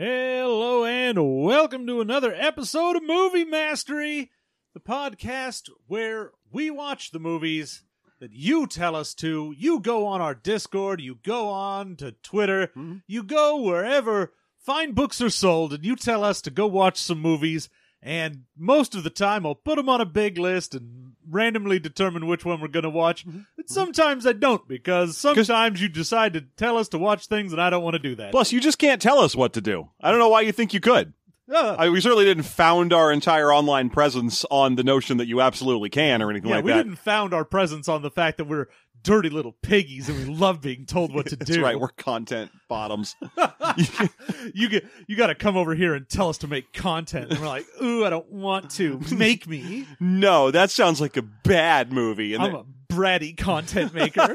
Hello and welcome to another episode of Movie Mastery, the podcast where we watch the movies that you tell us to. You go on our Discord, you go on to Twitter, mm-hmm. you go wherever fine books are sold, and you tell us to go watch some movies. And most of the time, I'll put them on a big list and randomly determine which one we're going to watch. But sometimes I don't because sometimes you decide to tell us to watch things and I don't want to do that. Plus, you just can't tell us what to do. I don't know why you think you could. Uh, I, we certainly didn't found our entire online presence on the notion that you absolutely can or anything yeah, like we that. didn't found our presence on the fact that we're dirty little piggies and we love being told what to That's do. right. We're content bottoms. you get you got to come over here and tell us to make content. And we're like, ooh, I don't want to. Make me. no, that sounds like a bad movie. And I'm a bratty content maker.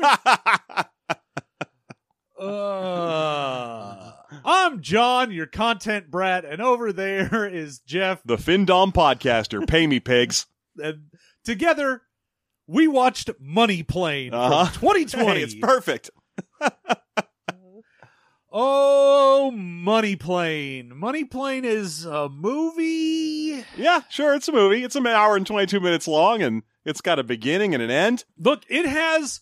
Uh, I'm John, your content brat, and over there is Jeff. the Findom podcaster. Pay me, pigs. And together, we watched Money Plane Uh-huh. from 2020. Hey, it's perfect. Oh, Money Plane. Money Plane is a movie. Yeah, sure. It's a movie. It's an hour and 22 minutes long, and it's got a beginning and an end. Look, it has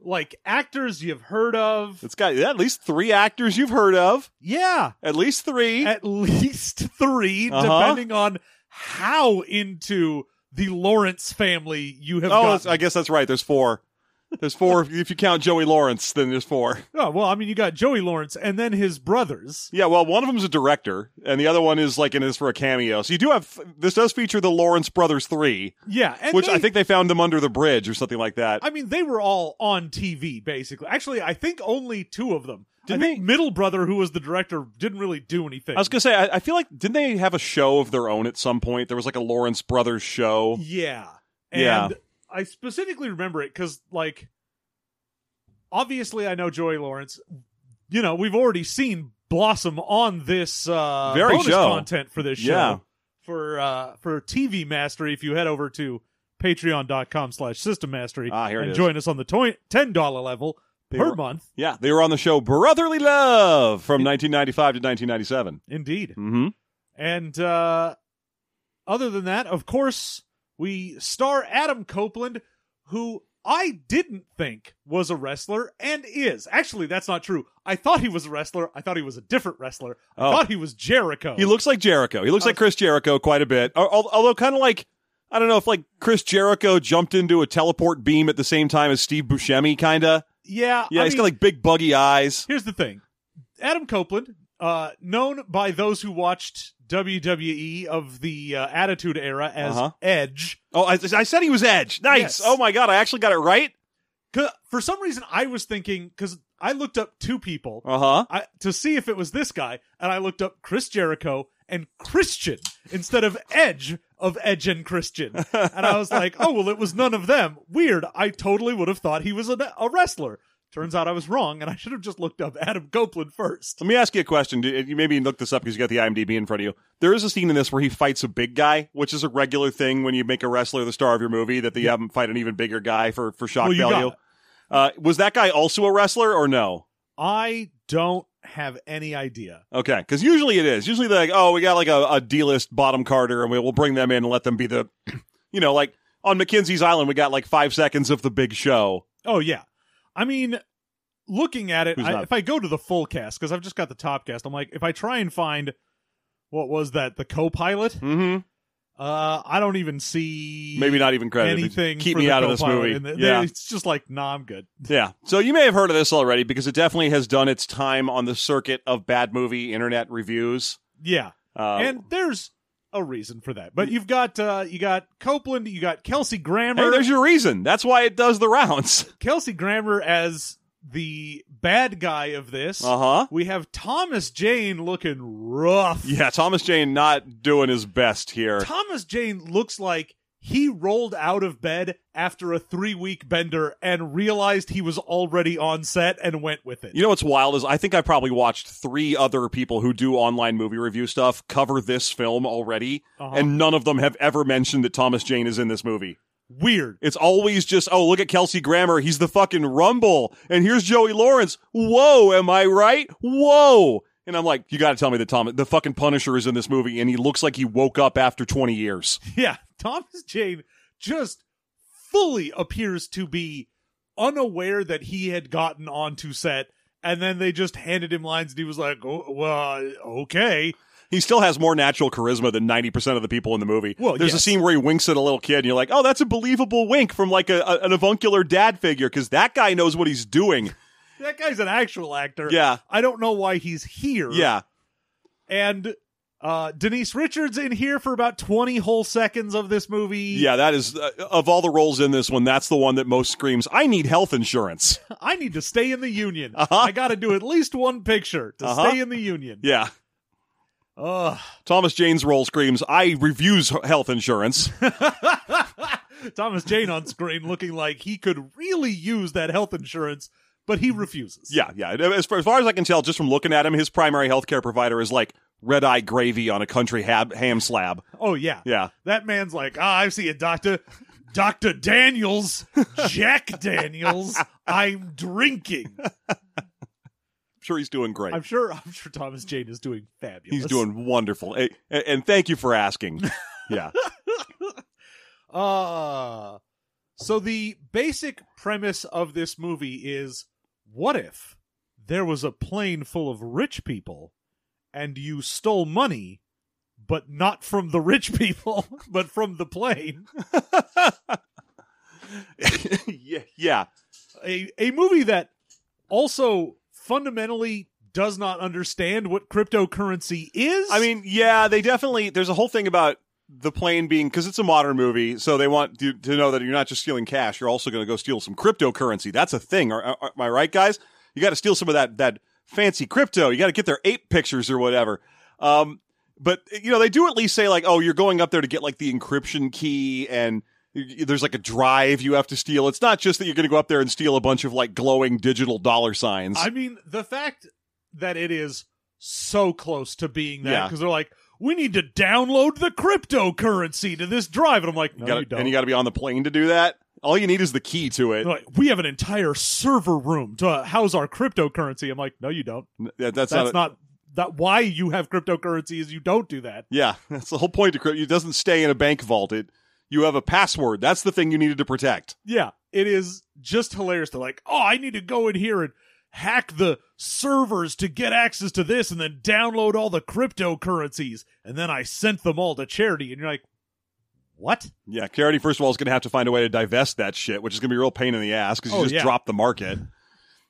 like actors you've heard of. It's got at least three actors you've heard of. Yeah, At least three. at least 3 Uh-huh. depending on how into the Lawrence family you have oh. I guess that's right. There's four. There's four. if you count Joey Lawrence, then there's four. Oh, well, I mean, you got Joey Lawrence and then his brothers. Yeah, well, one of them's a director, and the other one is like in this for a cameo. So you do have this does feature the Lawrence brothers three, Yeah, and which they- I think they found them under the bridge or something like that. I mean, they were all on TV basically. Actually, I think only two of them. Didn't think Middle Brother, who was the director, didn't really do anything. I was gonna say, I, I feel like didn't they have a show of their own at some point? There was like a Lawrence brothers show. Yeah. And Yeah. I specifically remember it because, like, obviously I know Joey Lawrence. You know, we've already seen Blossom on this uh, Very bonus show. content for this show. Yeah. For uh, for TV Mastery, if you head over to patreon.com slash system mastery Ah, and join us on the toi- $10 level They per were- month. Yeah, they were on the show Brotherly Love from 1995 to 1997. Indeed. Mm-hmm. And uh, other than that, of course, we star Adam Copeland, who I didn't think was a wrestler and is. Actually, that's not true. I thought he was a wrestler. I thought he was a different wrestler. I Oh. thought he was Jericho. He looks like Jericho. He looks I like Chris Jericho quite a bit. Al- al- Although kind of like I don't know if like Chris Jericho jumped into a teleport beam at the same time as Steve Buscemi, kind of. Yeah, Yeah, I he's mean, got like big buggy eyes. Here's the thing Adam Copeland, uh, known by those who watched WWE of the uh, Attitude Era as Uh-huh. Edge. Oh, I, I said he was Edge. Nice. Yes. Oh my god, I actually got it right. For some reason, I was thinking, because I looked up two people. Uh huh. I, to see if it was this guy, and I looked up Chris Jericho and Christian instead of Edge of Edge and Christian, and I was like, oh well, it was none of them. Weird. I totally would have thought he was a, a wrestler. Turns out I was wrong, and I should have just looked up Adam Copeland first. Let me ask you a question. You maybe look this up because you got the IMDb in front of you. There is a scene in this where he fights a big guy, which is a regular thing when you make a wrestler the star of your movie that they have him fight an even bigger guy for for shock Well, value. Uh, was that guy also a wrestler or no? I don't have any idea. Okay, because usually it is. Usually they're like, oh, we got like a, a D-list bottom Carter, and we, we'll bring them in and let them be the, you know, like on McKinsey's Island, we got like five seconds of the big show. Oh yeah, I mean, looking at it, I, if I go to the full cast because I've just got the top cast, I'm like, if I try and find what was that, the co-pilot, Mm-hmm. Uh, I don't even see Maybe not even credit anything. Keep me out of this movie. The- yeah, it's just like, nah, I'm good. yeah. So you may have heard of this already because it definitely has done its time on the circuit of bad movie internet reviews. Yeah, Uh, and there's a reason for that. But you've got uh, you got Copeland, you got Kelsey hey, Grammer, there's your reason. That's why it does the rounds. Kelsey Grammer as the bad guy of this. Uh huh. We have Thomas Jane looking rough. Yeah, Thomas Jane not doing his best here. Thomas Jane looks like he rolled out of bed after a three week bender and realized he was already on set and went with it. You know what's wild is I think I probably watched three other people who do online movie review stuff cover this film already, Uh-huh. and none of them have ever mentioned that Thomas Jane is in this movie. Weird. It's always just, oh, look at Kelsey Grammer. He's the fucking Rumble. And here's Joey Lawrence. Whoa, am I right? Whoa. And I'm like, you got to tell me that Tom, the fucking Punisher is in this movie, and he looks like he woke up after 20 years. Yeah, Thomas Jane just fully appears to be unaware that he had gotten onto set, and then they just handed him lines, and he was like, oh, "Well, okay." He still has more natural charisma than 90% of the people in the movie. Well, There's a scene where he winks at a little kid, and you're like, oh, that's a believable wink from like a, a- an avuncular dad figure, because that guy knows what he's doing. That guy's an actual actor. Yeah. I don't know why he's here. Yeah. and uh, Denise Richards in here for about twenty whole seconds of this movie. Yeah, that is, uh, of all the roles in this one, that's the one that most screams, I need health insurance. I need to stay in the union. Uh-huh. I got to do at least one picture to Uh-huh. stay in the union. Yeah. Ugh. Thomas Jane's role screams, I refuse health insurance. Thomas Jane on screen looking like he could really use that health insurance, but he refuses. yeah, yeah. As far, as far as I can tell, just from looking at him, his primary healthcare provider is like red eye gravy on a country hab- ham slab. Oh yeah. Yeah. That man's like, ah, I see a doctor. Dr. Daniels, Jack Daniels, I'm drinking. Sure he's doing great. I'm sure I'm sure Thomas Jane is doing fabulous. He's doing wonderful. And, and thank you for asking. Yeah. Uh so the basic premise of this movie is what if there was a plane full of rich people and you stole money but not from the rich people but from the plane yeah. Yeah. a a movie that also fundamentally does not understand what cryptocurrency is I mean, yeah, they definitely. There's a whole thing about the plane being because it's a modern movie, so they want you to know that you're not just stealing cash; you're also going to go steal some cryptocurrency. That's a thing. Are, are- am I right, guys? You got to steal some of that that fancy crypto. You got to get their ape pictures or whatever. Um, but you know, they do at least say like, "Oh, you're going up there to get like the encryption key and." There's like a drive you have to steal. It's not just that you're going to go up there and steal a bunch of like glowing digital dollar signs. I mean, the fact that it is so close to being that Yeah. because they're like, we need to download the cryptocurrency to this drive, and I'm like, no, You gotta- you don't. and you got to be on the plane to do that. All you need is the key to it. Like, we have an entire server room to house our cryptocurrency. I'm like, no, you don't. That- that's, That's not, not that. Why you have cryptocurrency is you don't do that. Yeah, that's the whole point of crypto. It doesn't stay in a bank vault. It you have a password. That's the thing you needed to protect. Yeah, it is just hilarious. They're like, oh, I need to go in here and hack the servers to get access to this and then download all the cryptocurrencies. And then I sent them all to charity. And you're like, what? Yeah, Charity first of all is going to have to find a way to divest that shit, which is going to be a real pain in the ass because you Oh, just yeah. dropped the market.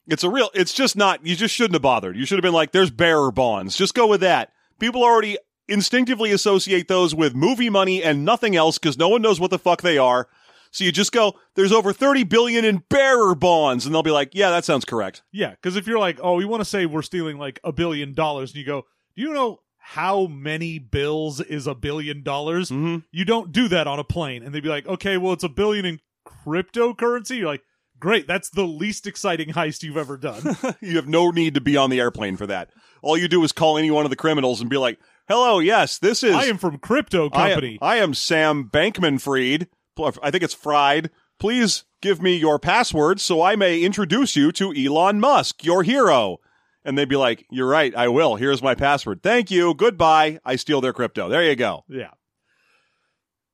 It's a real. It's just not. You just shouldn't have bothered. You should have been like, "There's bearer bonds. Just go with that." People already instinctively associate those with movie money and nothing else because no one knows what the fuck they are. So you just go, "There's over thirty billion in bearer bonds," and they'll be like, "Yeah, that sounds correct." Yeah, because if you're like, oh, we want to say we're stealing like a billion dollars, and you go, do you know how many bills is a billion dollars? hmm You don't do that on a plane. And they'd be like, okay, well, it's a billion in cryptocurrency. You're like, great, that's the least exciting heist you've ever done. you have no need to be on the airplane for that. All you do is call any one of the criminals and be like, "Hello, yes, this is I am from Crypto I Company. I am, Sam Bankman Fried. I think it's Fried. Please give me your password so I may introduce you to Elon Musk, your hero." And they'd be like, "You're right, I will. Here's my password. Thank you. Goodbye." I steal their crypto. There you go. yeah.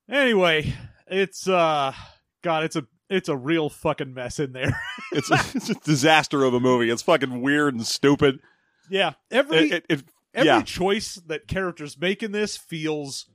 Anyway, it's uh, God, it's a it's a real fucking mess in there. It's a, it's a disaster of a movie. It's fucking weird and stupid. yeah, every It, it, it- every yeah. choice that characters make in this feels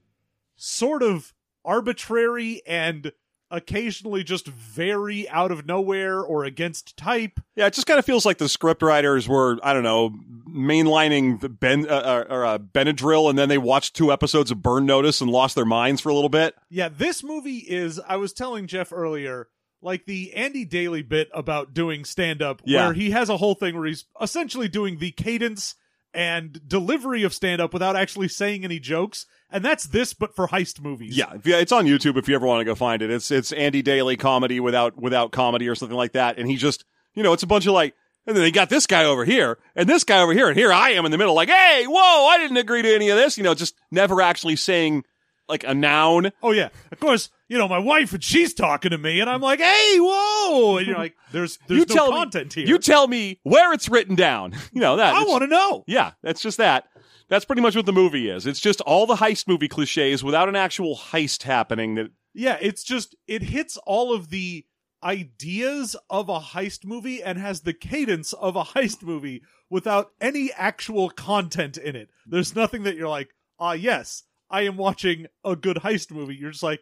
sort of arbitrary and occasionally just very out of nowhere or against type. Yeah, it just kind of feels like the script writers were, I don't know, mainlining the Ben uh, or uh, Benadryl, and then they watched two episodes of Burn Notice and lost their minds for a little bit. Yeah, this movie is I was telling Jeff earlier like the Andy Daly bit about doing stand up Yeah. where he has a whole thing where he's essentially doing the cadence and delivery of stand up without actually saying any jokes and that's this but for heist movies. Yeah, you, it's on YouTube if you ever want to go find it. It's it's Andy Daly comedy without without comedy or something like that, and he just you know it's a bunch of like. And then they got this guy over here, and this guy over here, and here I am in the middle, like, hey, whoa, I didn't agree to any of this. You know, just never actually saying like a noun. Oh yeah, of course. You know my wife and she's talking to me, and I'm like, "Hey, whoa!" And you're like, "There's there's you no tell content me, here." You tell me where it's written down. You know that. I want to know. Yeah, that's just that. That's pretty much what the movie is. It's just all the heist movie cliches without an actual heist happening. That Yeah, it's just it hits all of the ideas of a heist movie and has the cadence of a heist movie without any actual content in it. There's nothing that you're like, ah, yes, I am watching a good heist movie. You're just like,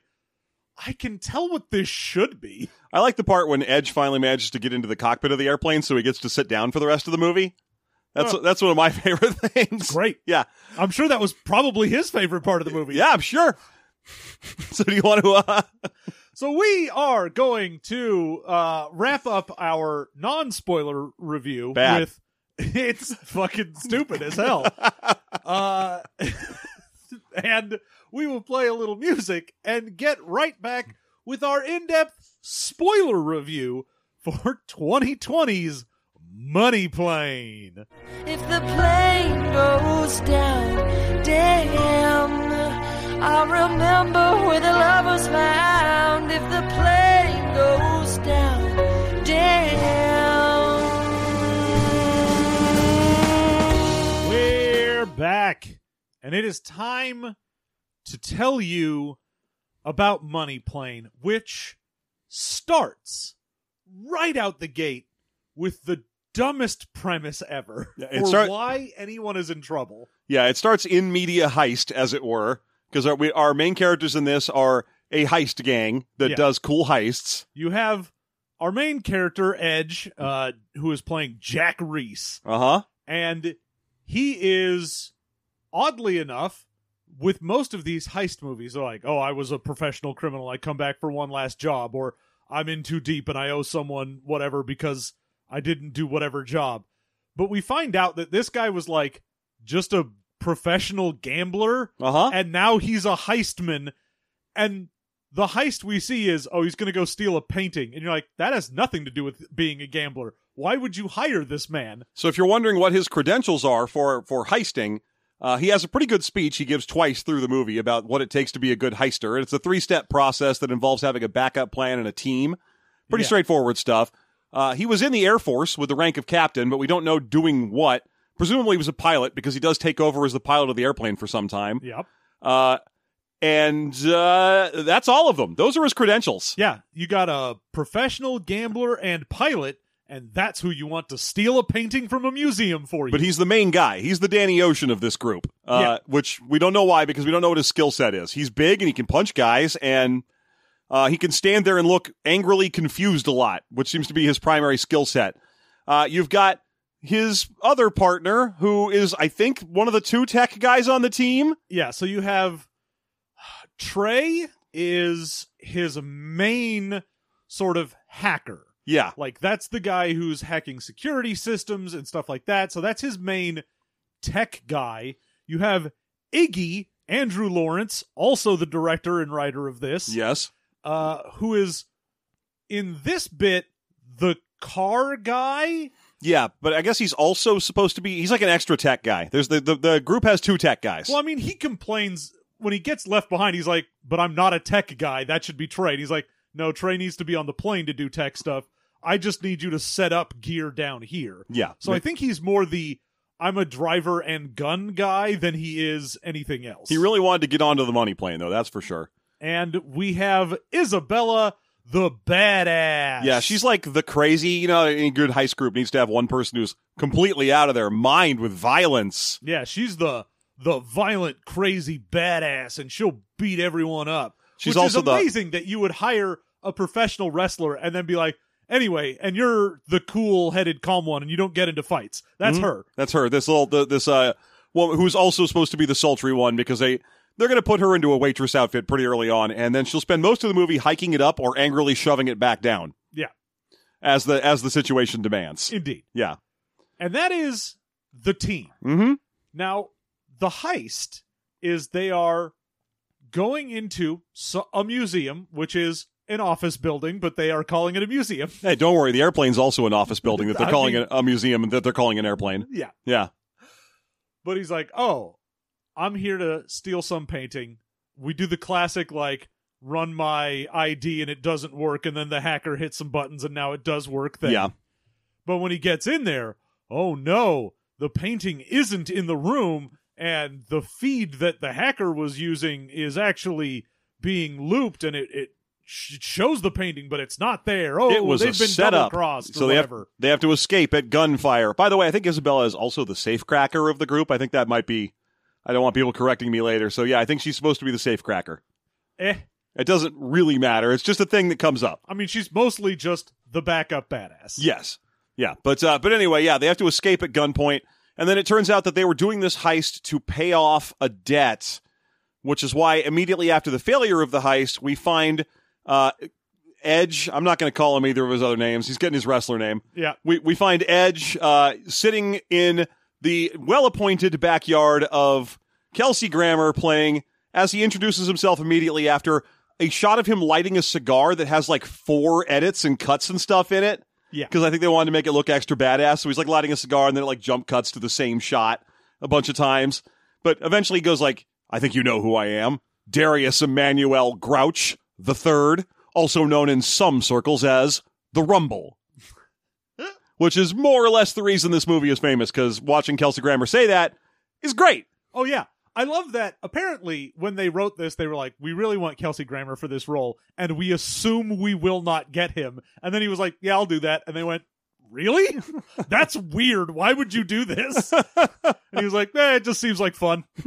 I can tell what this should be. I like the part when Edge finally manages to get into the cockpit of the airplane, so he gets to sit down for the rest of the movie. That's Oh. that's one of my favorite things. Great. Yeah, I'm sure that was probably his favorite part of the movie. yeah, I'm sure. so do you want to? Uh, So we are going to uh, wrap up our non-spoiler review Bad. with it's fucking stupid as hell. uh, and we will play a little music and get right back with our in-depth spoiler review for 2020's Money Plane. If the plane goes down, damn, I'll remember where the love was found. If the plane goes down, damn. We're back, and it is time to tell you about Money Plane, which starts right out the gate with the dumbest premise ever Yeah, it for start- why anyone is in trouble. yeah, it starts in media heist, as it were, because our, we, our main characters in this are a heist gang that Yeah. does cool heists. You have our main character Edge, uh, who is playing Jack Reese, Uh huh. and he is oddly enough with most of these heist movies they're like oh i was a professional criminal. I come back for one last job or i'm in too deep and i owe someone whatever because i didn't do whatever job. But we find out that this guy was like just a professional gambler Uh huh. and now he's a heistman. And the heist we see is oh he's going to go steal a painting. And you're like that has nothing to do with being a gambler. Why would you hire this man? So if you're wondering what his credentials are for for heisting, uh, he has a pretty good speech he gives twice through the movie about what it takes to be a good heister. It's a three step process that involves having a backup plan and a team. Pretty Yeah. straightforward stuff. Uh, he was in the Air Force with the rank of captain, but we don't know doing what. Presumably, he was a pilot because he does take over as the pilot of the airplane for some time. yep Uh, and uh, that's all of them. Those are his credentials. Yeah, you got a professional gambler and pilot, and that's who you want to steal a painting from a museum for you. But he's the main guy. He's the Danny Ocean of this group, uh, Yeah. which we don't know why because we don't know what his skill set is. He's big and he can punch guys, and uh, he can stand there and look angrily confused a lot, which seems to be his primary skill set. Uh, you've got his other partner, who is, I think, one of the two tech guys on the team. yeah, so you have Trey is his main sort of hacker. Yeah, Like that's the guy who's hacking security systems and stuff like that. So that's his main tech guy. You have Iggy, Andrew Lawrence, also the director and writer of this. yes, uh, who is in this bit the car guy. yeah. But I guess he's also supposed to be. He's like an extra tech guy. There's the the, the group has two tech guys. Well, I mean, he complains when he gets left behind. He's like, "But I'm not a tech guy. That should be Trey." And he's like, "No, Trey needs to be on the plane to do tech stuff. I just need you to set up gear down here." yeah. So I think he's more the I'm a driver and gun guy than he is anything else. he really wanted to get onto the money plane, though. That's for sure. and we have Isabella, the badass. Yeah, she's like the crazy. You know, any good heist group needs to have one person who's completely out of their mind with violence. Yeah, she's the the violent, crazy badass, and she'll beat everyone up. She's which also is the- amazing that you would hire a professional wrestler and then be like, anyway, and you're the cool-headed, calm one, and you don't get into fights. That's Mhm. her. That's her. This little the, this uh woman who's also supposed to be the sultry one because they they're going to put her into a waitress outfit pretty early on, and then she'll spend most of the movie hiking it up or angrily shoving it back down. Yeah. as the as the situation demands. Indeed, Yeah. and that is the team. Mm-hmm. Now, the heist is they are going into a museum, which is an office building, but they are calling it a museum. Hey, don't worry. The airplane's also an office building that they're I calling mean- a, a museum and that they're calling an airplane. Yeah. Yeah. But he's like, "Oh, I'm here to steal some painting. we do the classic like run my ID and it doesn't work, and then the hacker hits some buttons and now it does work. Thing. Yeah. But when he gets in there, oh no, the painting isn't in the room, and the feed that the hacker was using is actually being looped, and it it shows the painting, but it's not there. Oh, it was they've a been setup. crossed So they have, they have to escape at gunfire. By the way, I think Isabella is also the safe cracker of the group. I think that might be. I don't want people correcting me later. So yeah, I think she's supposed to be the safe cracker. Eh. It doesn't really matter. It's just a thing that comes up. I mean, she's mostly just the backup badass. Yes. Yeah. But uh, but anyway, yeah, they have to escape at gunpoint, and then it turns out that they were doing this heist to pay off a debt, which is why immediately after the failure of the heist, we find uh, Edge. I'm not going to call him either of his other names. He's getting his wrestler name. Yeah. We we find Edge uh, sitting in the well-appointed backyard of Kelsey Grammer playing as he introduces himself immediately after a shot of him lighting a cigar that has like four edits and cuts and stuff in it Yeah. because I think they wanted to make it look extra badass. So he's like lighting a cigar, and then it like jump cuts to the same shot a bunch of times. But eventually, he goes like, "I think you know who I am, Darius Emmanuel Grouch the Third, also known in some circles as the Rumble." Which is more or less the reason this movie is famous, because watching Kelsey Grammer say that is great. Oh yeah. I love that. Apparently, when they wrote this, they were like, "We really want Kelsey Grammer for this role, and we assume we will not get him." And then he was like, "Yeah, I'll do that." And they went, "Really? That's weird. Why would you do this?" and he was like, "Eh, it just seems like fun."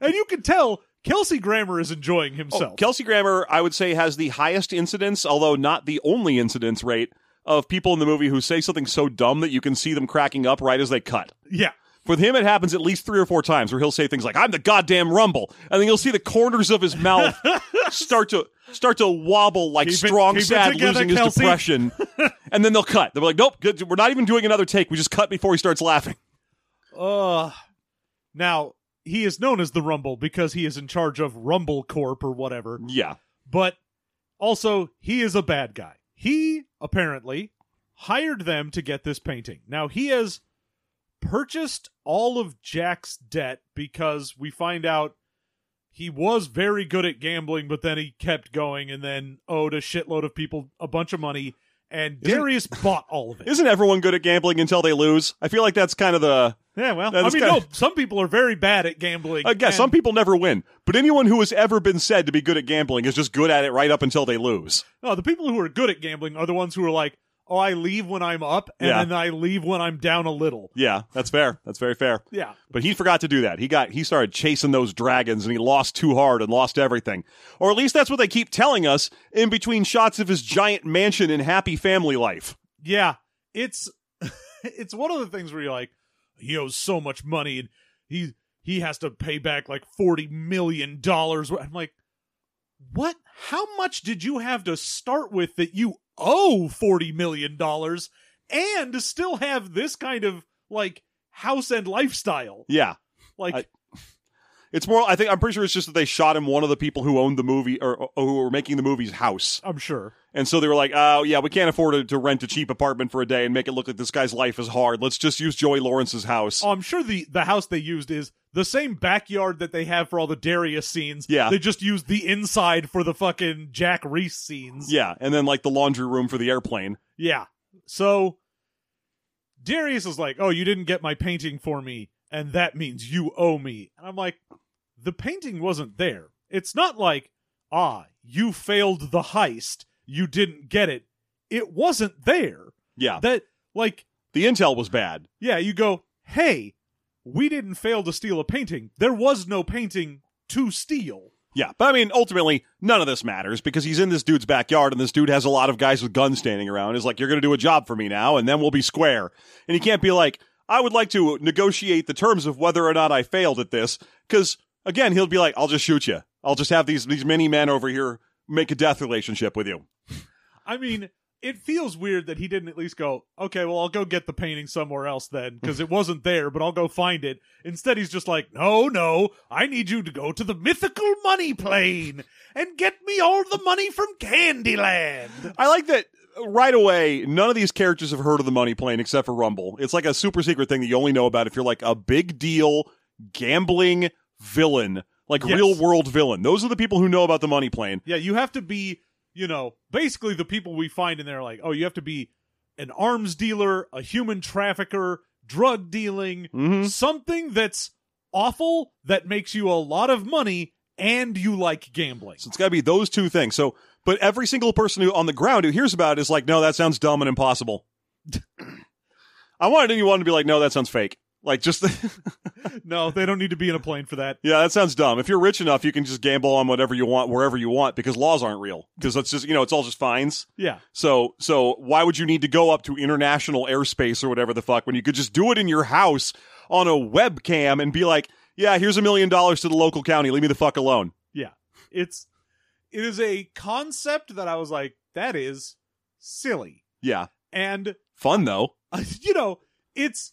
and you can tell Kelsey Grammer is enjoying himself. Oh, Kelsey Grammer, I would say, has the highest incidence, although not the only incidence rate, of people in the movie who say something so dumb that you can see them cracking up right as they cut. yeah. With him, it happens at least three or four times where he'll say things like, I'm the goddamn rumble. And then you'll see the corners of his mouth start to start to wobble like Keep strong it sad together, losing his depression. and then they'll cut. They're like, nope, good, we're not even doing another take. We just cut before he starts laughing. Uh now he is known as the Rumble because he is in charge of Rumble Corp or whatever. Yeah. but also he is a bad guy. He apparently hired them to get this painting. Now he has purchased all of Jack's debt because we find out he was very good at gambling, but then he kept going and then owed a shitload of people a bunch of money. And Isn't- Darius bought all of it. Isn't everyone good at gambling until they lose? I feel like that's kind of the. yeah, well, I mean, no, some people are very bad at gambling. Uh, I guess and- some people never win, but anyone who has ever been said to be good at gambling is just good at it right up until they lose. No, the people who are good at gambling are the ones who are like, "Oh, I leave when I'm up, and Yeah. then I leave when I'm down a little." Yeah, that's fair. That's very fair. Yeah, But he forgot to do that. He got he started chasing those dragons and he lost too hard and lost everything. Or at least that's what they keep telling us in between shots of his giant mansion and happy family life. yeah. It's it's one of the things where you're like, he owes so much money, and he he has to pay back like forty million dollars. I'm like, what? How much did you have to start with that you owe forty million dollars, and still have this kind of like house and lifestyle? Yeah. Like, I- It's more I think I'm pretty sure it's just that they shot him one of the people who owned the movie or, or who were making the movie's house. I'm sure. And so they were like, "Oh, yeah, we can't afford to, to rent a cheap apartment for a day and make it look like this guy's life is hard. Let's just use Joey Lawrence's house." Oh, I'm sure the the house they used is the same backyard that they have for all the Darius scenes. Yeah. They just used the inside for the fucking Jack Reese scenes. Yeah, and then like the laundry room for the airplane. Yeah. So Darius is like, "Oh, you didn't get my painting for me, and that means you owe me." And I'm like, "The painting wasn't there. It's not like, ah, you failed the heist, you didn't get it. It wasn't there. Yeah. That like The intel was bad. yeah, you go, hey, we didn't fail to steal a painting. There was no painting to steal. Yeah, but I mean, ultimately, none of this matters because he's in this dude's backyard, and this dude has a lot of guys with guns standing around. He's like, "You're going to do a job for me now, and then we'll be square." And he can't be like, "I would like to negotiate the terms of whether or not I failed at this," because again, he'll be like, "I'll just shoot you. I'll just have these these many men over here make a death relationship with you." I mean, it feels weird that he didn't at least go, okay, well, I'll go get the painting somewhere else then, because it wasn't there, but I'll go find it. Instead, he's just like, no, no, I need you to go to the mythical money plane and get me all the money from Candyland. I like that right away. None of these characters have heard of the money plane except for Rumble. It's like a super secret thing that you only know about if you're like a big deal gambling villain like Yes. real world villain. Those are the people who know about the money plane. Yeah, you have to be, you know, basically the people we find in there like, oh, you have to be an arms dealer, a human trafficker, drug dealing, hmm something that's awful that makes you a lot of money and you like gambling. So it's got to be those two things. So, but every single person who on the ground who hears about it is like, no, that sounds dumb and impossible. I wanted anyone to be like, no, that sounds fake. Like just, no, they don't need to be in a plane for that. yeah, that sounds dumb. If you're rich enough, you can just gamble on whatever you want, wherever you want, because laws aren't real. Because that's just, you know, it's all just fines. Yeah. So, so why would you need to go up to international airspace or whatever the fuck when you could just do it in your house on a webcam and be like, yeah, here's a million dollars to the local county. Leave me the fuck alone. Yeah, it's it is a concept that I was like, that is silly. Yeah. And Fun though. you know, it's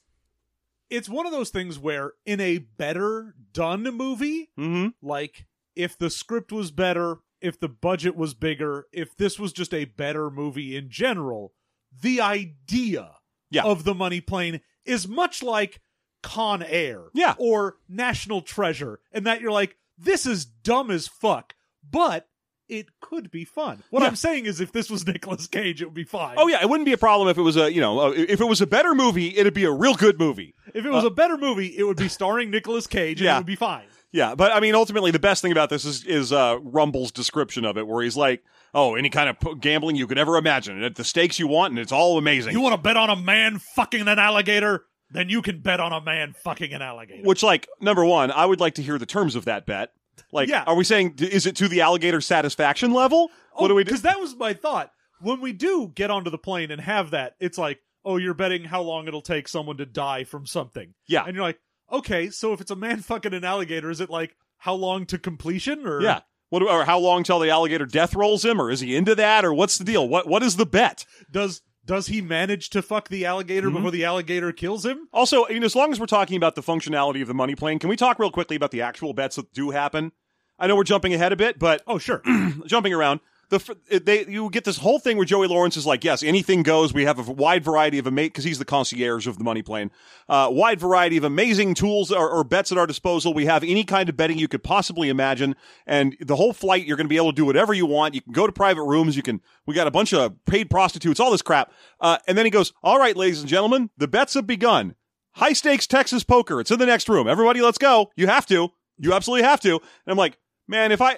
it's one of those things where in a better done movie, Mm-hmm. like if the script was better, if the budget was bigger, if this was just a better movie in general, the idea Yeah. of the money plane is much like Con Air Yeah. or National Treasure, and that you're like, this is dumb as fuck, but it could be fun. What Yeah. I'm saying is, if this was Nicolas Cage, it would be fine. Oh yeah, it wouldn't be a problem if it was a you know uh, if it was a better movie, it'd be a real good movie. If it was a better movie, it would be starring Nicolas Cage, and Uh, Yeah. it would be fine. Yeah, but I mean, ultimately, the best thing about this is is uh, Rumble's description of it, where he's like, "Oh, any kind of p- gambling you could ever imagine, at the stakes you want, and it's all amazing." You want to bet on a man fucking an alligator? Then you can bet on a man fucking an alligator. Which, like, number one, I would like to hear the terms of that bet. Like, Yeah. are we saying is it to the alligator satisfaction level? what do oh, we do? Because that was my thought. When we do get onto the plane and have that, it's like, oh, you're betting how long it'll take someone to die from something. Yeah. And you're like, okay, so if it's a man fucking an alligator, is it like how long to completion? Or Yeah. What, do- or how long till the alligator death rolls him, or is he into that, or what's the deal? What What is the bet? does does he manage to fuck the alligator Mhm. before the alligator kills him? Also, I mean, as long as we're talking about the functionality of the money plane, can we talk real quickly about the actual bets that do happen? I know we're jumping ahead a bit, but Oh, sure. jumping around. The they you get this whole thing where Joey Lawrence is like, yes, anything goes. We have a wide variety of amazing because he's the concierge of the money plane. Uh, wide variety of amazing tools or, or bets at our disposal. We have any kind of betting you could possibly imagine, and the whole flight you're going to be able to do whatever you want. You can go to private rooms. You can. We got a bunch of paid prostitutes, all this crap. Uh, and then he goes, "All right, ladies and gentlemen, the bets have begun. High stakes Texas poker. It's in the next room. Everybody, let's go. You have to. You absolutely have to." And I'm like, man, if I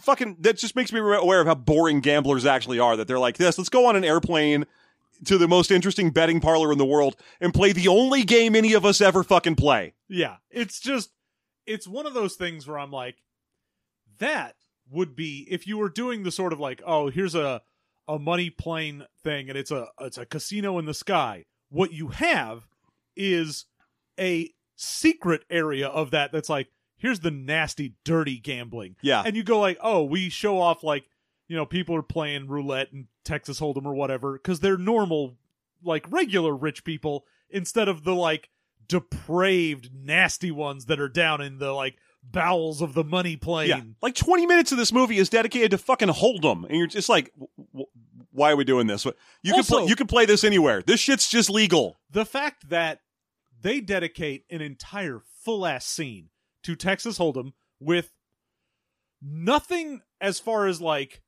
fucking that just makes me aware of how boring gamblers actually are that they're like this let's go on an airplane to the most interesting betting parlor in the world and play the only game any of us ever fucking play Yeah, it's just it's one of those things where I'm like that would be if you were doing the sort of like oh here's a a money plane thing and it's a it's a casino in the sky. What you have is a secret area of that that's like here's the nasty dirty gambling. yeah. And you go like, "Oh, we show off like, you know, people are playing roulette and Texas Hold'em or whatever cuz they're normal like regular rich people instead of the like depraved nasty ones that are down in the like bowels of the money plane. yeah. Like 20 minutes of this movie is dedicated to fucking hold'em and you're just like why are we doing this? You can Also- play you can play this anywhere. This shit's just legal. The fact that they dedicate an entire full ass scene to Texas Hold'em with nothing as far as like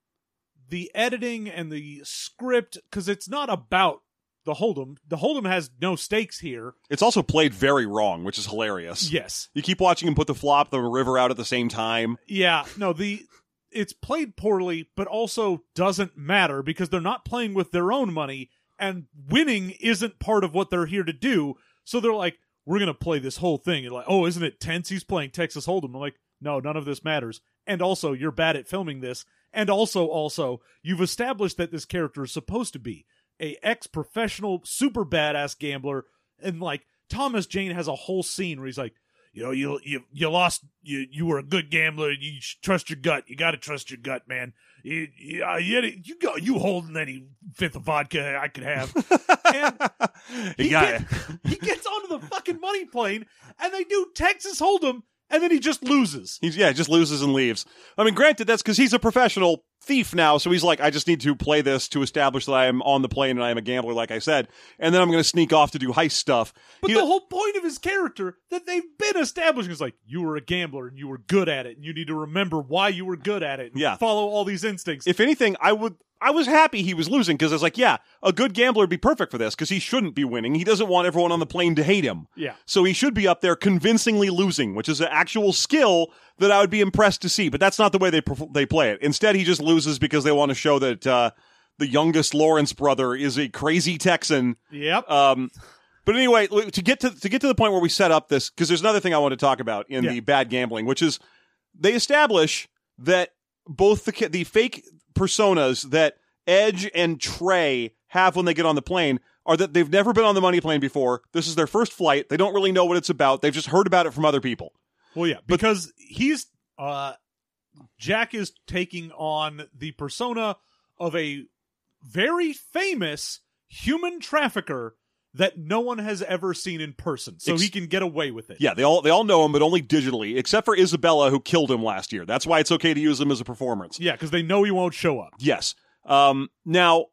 the editing and the script because it's not about the Hold'em. The Hold'em has no stakes here. it's also played very wrong which is hilarious Yes. you keep watching him put the flop the river out at the same time Yeah. No, the it's played poorly, but also doesn't matter because they're not playing with their own money and winning isn't part of what they're here to do. So they're like, we're gonna play this whole thing and like, oh, isn't it tense? He's playing Texas Hold'em. I'm like, no, none of this matters. And also, you're bad at filming this. And also, also, you've established that this character is supposed to be a ex-professional, super badass gambler, and like Thomas Jane has a whole scene where he's like, you know, you you you lost. You you were a good gambler. You trust your gut. You got to trust your gut, man. You you, go you holding any fifth of vodka I could have. And he, got get- he gets onto the fucking money plane, and they do Texas Hold'em, and then he just loses. He's yeah, just loses and leaves. I mean, granted, that's because he's a professional thief now, so he's like, I just need to play this to establish that I am on the plane and I am a gambler, like I said, and then I'm going to sneak off to do heist stuff. But He- the whole point of his character that they've been establishing is like you were a gambler and you were good at it, and you need to remember why you were good at it. And Yeah. follow all these instincts. if anything, I would. I was happy he was losing because I was like, yeah, a good gambler would be perfect for this because he shouldn't be winning. He doesn't want everyone on the plane to hate him. yeah, So he should be up there convincingly losing, which is an actual skill that I would be impressed to see. But that's not the way they they play it. Instead, he just loses because they want to show that uh, the youngest Lawrence brother is a crazy Texan. yep. Um, but anyway, to get to to get to the point where we set up this, because there's another thing I want to talk about in Yeah. the bad gambling, which is they establish that both the the fake personas that Edge and Trey have when they get on the plane are that they've never been on the money plane before. This is their first flight. They don't really know what it's about. They've just heard about it from other people. Well, yeah, because he's uh Jack is taking on the persona of a very famous human trafficker that no one has ever seen in person, so Ex- he can get away with it. Yeah, they all they all know him, but only digitally, except for Isabella, who killed him last year. That's why it's okay to use him as a performance. yeah, because they know he won't show up. Yes. Um, now,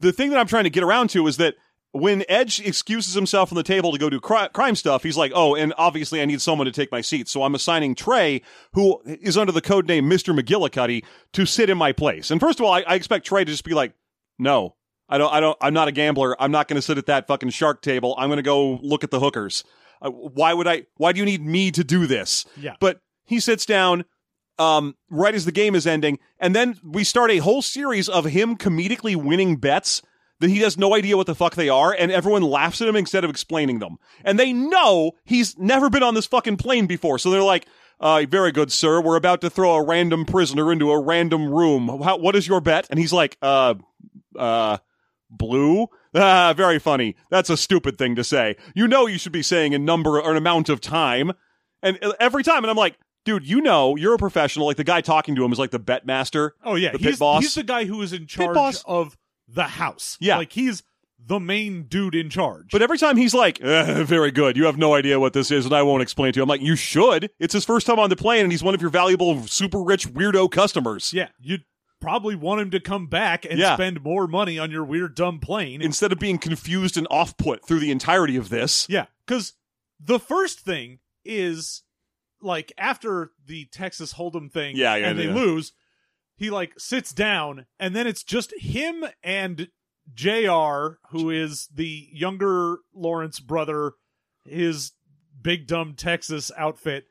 the thing that I'm trying to get around to is that when Edge excuses himself from the table to go do cri- crime stuff, he's like, "Oh, and obviously I need someone to take my seat, so I'm assigning Trey, who is under the code name Mister McGillicuddy, to sit in my place." And first of all, I, I expect Trey to just be like, "No, I don't. I don't. I'm not a gambler. I'm not going to sit at that fucking shark table. I'm going to go look at the hookers. Uh, why would I? Why do you need me to do this?" Yeah. But he sits down um, right as the game is ending, and then we start a whole series of him comedically winning bets that he has no idea what the fuck they are, and everyone laughs at him instead of explaining them. And they know he's never been on this fucking plane before, so they're like, uh, very good, sir. We're about to throw a random prisoner into a random room. How, what is your bet? And he's like, uh, uh, blue? Ah, very funny. That's a stupid thing to say. You know you should be saying a number or an amount of time. And every time, and I'm like, dude, you know, you're a professional. Like the guy talking to him is like the bet master. Oh yeah, The pit he's boss? he's the guy who is in charge boss. of the house. Yeah. like he's the main dude in charge. But every time he's like, "Eh, very good. You have no idea what this is, and I won't explain to you. I'm like, you should. It's his first time on the plane, and he's one of your valuable, super rich weirdo customers. yeah, you'd probably want him to come back and Yeah. spend more money on your weird dumb plane. Instead of being confused and off put through the entirety of this. Yeah, because the first thing is like after the Texas Hold'em thing, Yeah, yeah, and they yeah. lose, he like sits down, and then it's just him and Jr., who is the younger Lawrence brother, his big dumb Texas outfit,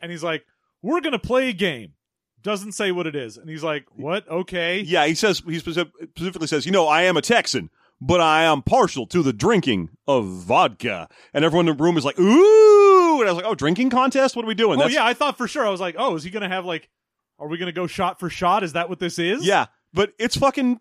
and he's like, "We're gonna play a game." Doesn't say what it is, and he's like, "What? Okay." Yeah, he says, he specifically says, you know, I am a Texan, but I am partial to the drinking of vodka. And everyone in the room is like, ooh. And I was like, oh, drinking contest? What are we doing? Oh That's- yeah, I thought for sure. I was like, "Oh, is he gonna have like? Are we gonna go shot for shot? Is that what this is?" Yeah, but it's fucking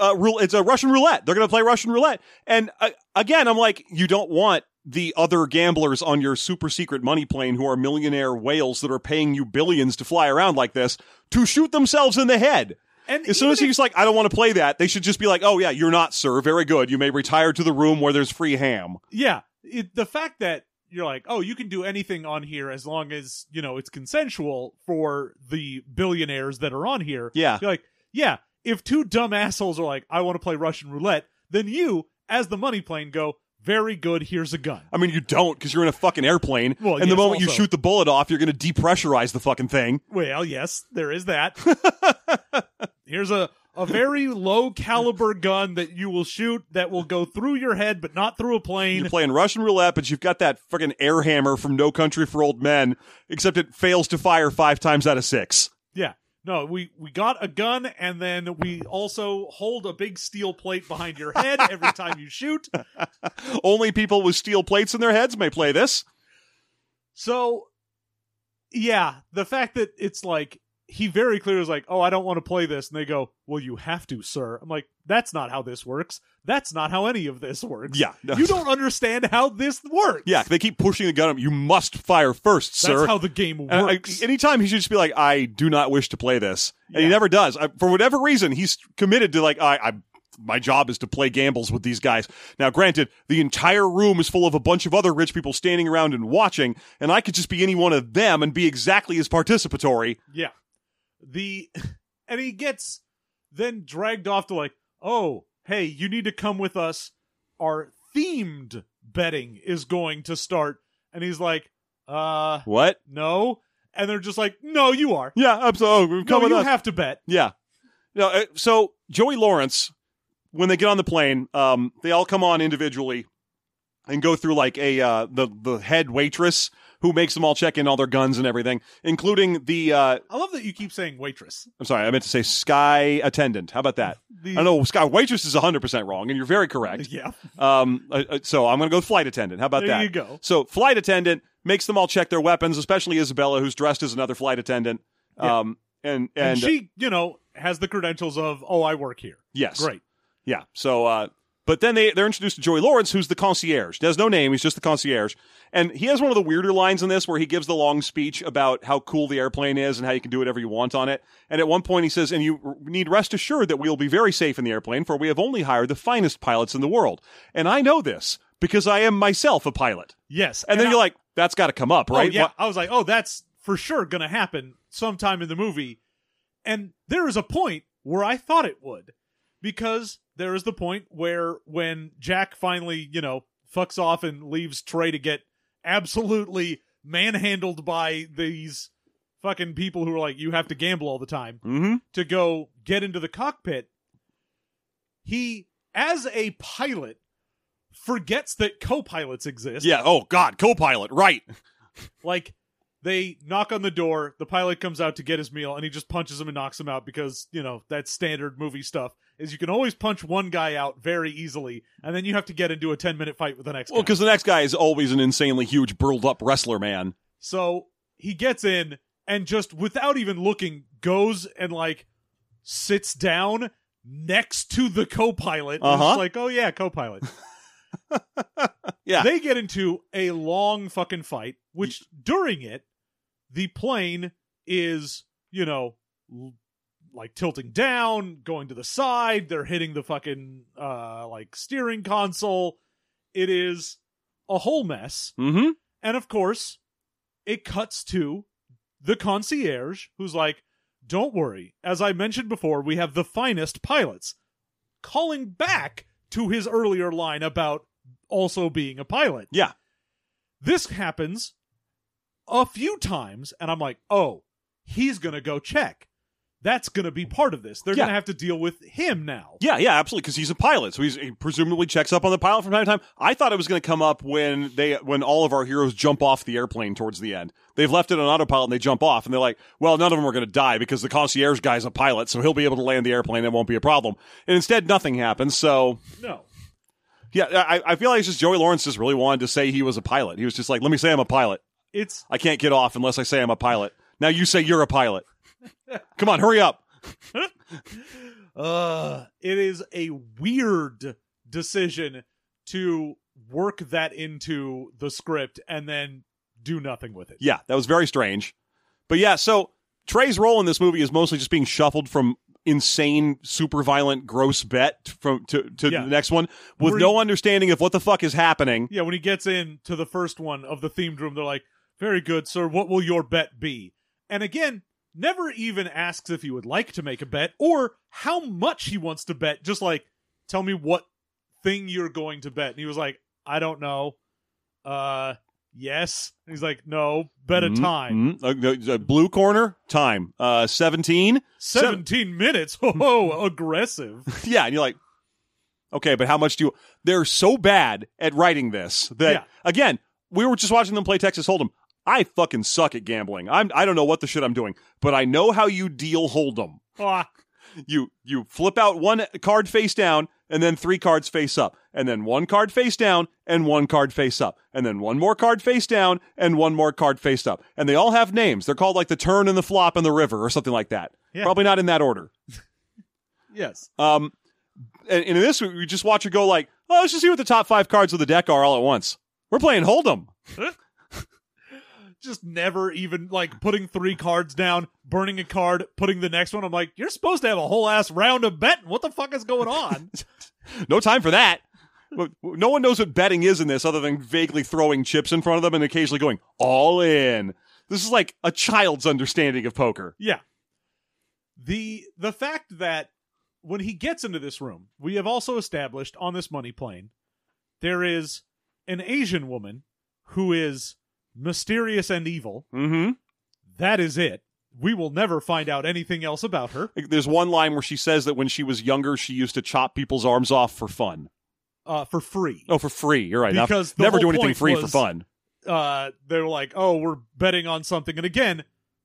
uh, rule. It's a Russian roulette. They're gonna play Russian roulette, and uh, again, I'm like, you don't want the other gamblers on your super secret money plane who are millionaire whales that are paying you billions to fly around like this to shoot themselves in the head. And As soon as he's like, I don't want to play that, they should just be like, oh yeah, you're not, sir. Very good. You may retire to the room where there's free ham. yeah, it, the fact that you're like, oh, you can do anything on here as long as you know it's consensual for the billionaires that are on here. Yeah. You're like, yeah, if two dumb assholes are like, I want to play Russian roulette, then you, as the money plane, go, very good. Here's a gun. I mean, you don't because you're in a fucking airplane. Well, and the yes, moment you shoot the bullet off, you're going to depressurize the fucking thing. Well, yes, there is that. Here's a a very low caliber gun that you will shoot that will go through your head but not through a plane. You're playing Russian roulette, but you've got that fucking air hammer from No Country for Old Men, except it fails to fire five times out of six. No, we we got a gun and then we also hold a big steel plate behind your head every time you shoot. Only people with steel plates in their heads may play this. So yeah, the fact that it's like he very clearly is like, "Oh, I don't want to play this." And they go, "Well, you have to, sir." I'm like, "That's not how this works. That's not how any of this works." Yeah. You don't understand how this works. Yeah, they keep pushing the gun up. You must fire first, sir. That's how the game And I- works. anytime he should just be like, I do not wish to play this. And he never does. I, for whatever reason, he's committed to like, I, I my job is to play gambles with these guys. Now, granted, the entire room is full of a bunch of other rich people standing around and watching, and I could just be any one of them and be exactly as participatory. Yeah. The and he gets then dragged off to like, "Oh, hey, you need to come with us. Our themed betting is going to start." And he's like, "Uh, What? no." And they're just like, "No, you are. Yeah, absolutely. No, Come with you us. have to bet." Yeah. No, uh, so Joey Lawrence, when they get on the plane, um, they all come on individually and go through like a uh, the the head waitress who makes them all check in all their guns and everything, including the uh, I love that you keep saying waitress. I'm sorry, I meant to say sky attendant. How about that? The, I know sky waitress is 100 percent wrong, and you're very correct. Yeah. Um, uh, uh, so I'm going to go flight attendant. How about There that? you go. So flight attendant makes them all check their weapons, especially Isabella, who's dressed as another flight attendant. Yeah. Um, and And, and, she, you know, has the credentials of, "Oh, I work here." yes, Great. Yeah. So, uh, but then they they're introduced to Joey Lawrence, who's the concierge. He has no name. He's just the concierge, and he has one of the weirder lines in this where he gives the long speech about how cool the airplane is and how you can do whatever you want on it. And at one point, he says, "And you need rest assured that we will be very safe in the airplane, for we have only hired the finest pilots in the world, and I know this." Because I am myself a pilot. Yes. And, then I- you're like, that's got to come up, oh, right? Oh, yeah. What- I was like, oh, that's for sure going to happen sometime in the movie. And there is a point where I thought it would, because there is the point where when Jack finally, you know, fucks off and leaves Trey to get absolutely manhandled by these fucking people who are like, you have to gamble all the time Mhm. to go get into the cockpit. He, as a pilot, forgets that co pilots exist. Yeah. Oh God, co-pilot. Right. Like they knock on the door, the pilot comes out to get his meal, and he just punches him and knocks him out because you know that's standard movie stuff. Is you can always punch one guy out very easily, and then you have to get into a ten minute fight with the next. Well, guy. because the next guy is always an insanely huge, burled up wrestler man. so he gets in and just without even looking goes and like sits down next to the co-pilot. And it's Uh-huh. like, oh yeah, co-pilot. Yeah. They get into a long fucking fight, which during it, the plane is, you know, l- like tilting down, going to the side. They're hitting the fucking uh like steering console. It is a whole mess. Mm-hmm. And of course, it cuts to the concierge who's like, Don't worry. As I mentioned before, we have the finest pilots. Calling back to his earlier line about also being a pilot. Yeah. This happens a few times, and I'm like, Oh, he's going to go check. That's going to be part of this. They're Yeah. going to have to deal with him now. Yeah, yeah, absolutely. Because he's a pilot, so he's, he presumably checks up on the pilot from time to time. I thought it was going to come up when they when all of our heroes jump off the airplane towards the end. They've left it on autopilot and they jump off, and they're like, "Well, none of them are going to die because the concierge guy's a pilot, so he'll be able to land the airplane. It won't be a problem." And instead, nothing happens. So No. yeah, I, I feel like it's just Joey Lawrence just really wanted to say he was a pilot. He was just like, "Let me say I'm a pilot. It's I can't get off unless I say I'm a pilot." Now you say you're a pilot. Come on, hurry up. uh it is a weird decision to work that into the script and then do nothing with it. Yeah, that was very strange. But yeah, so Trey's role in this movie is mostly just being shuffled from insane, super violent, gross bet from to, to Yeah. the next one with Where no he- understanding of what the fuck is happening. Yeah, when he gets in to the first one of the themed room, they're like, "Very good, sir. What will your bet be?" And again, never even asks if he would like to make a bet or how much he wants to bet. Just like, tell me what thing you're going to bet. And he was like, "I don't know." Uh, yes. And he's like, "No, bet a Mhm, time." mhm. Uh, blue corner time uh 17. 17 minutes. Oh, aggressive. yeah, and you're like Okay, but how much do you They're so bad at writing this that Yeah. again, we were just watching them play Texas Hold'em. I fucking suck at gambling. I'm I don't know what the shit I'm doing, but I know how you deal Hold'em. Ah, you you flip out one card face down and then three cards face up and then one card face down and one card face up and then one more card face down and one more card face up and they all have names they're called like the turn and the flop and the river or something like that Yeah. probably not in that order yes. um and, and in this we just watch her go like oh let's just see what the top five cards of the deck are all at once we're playing hold'em just never even like putting three cards down, burning a card, putting the next one. I'm like, you're supposed to have a whole ass round of betting. What the fuck is going on? No time for that. No one knows what betting is in this other than vaguely throwing chips in front of them and occasionally going all in. This is like a child's understanding of poker. Yeah. The the fact that when he gets into this room, we have also established on this money plane, there is an Asian woman who is mysterious and evil. Mm-hmm. That is it. We will never find out anything else about her. There's one line where she says that when she was younger, she used to chop people's arms off for fun. Uh, for free. Oh, for free. You're right. Because never do anything free for fun. uh, they were like, "Oh, we're betting on something," and again,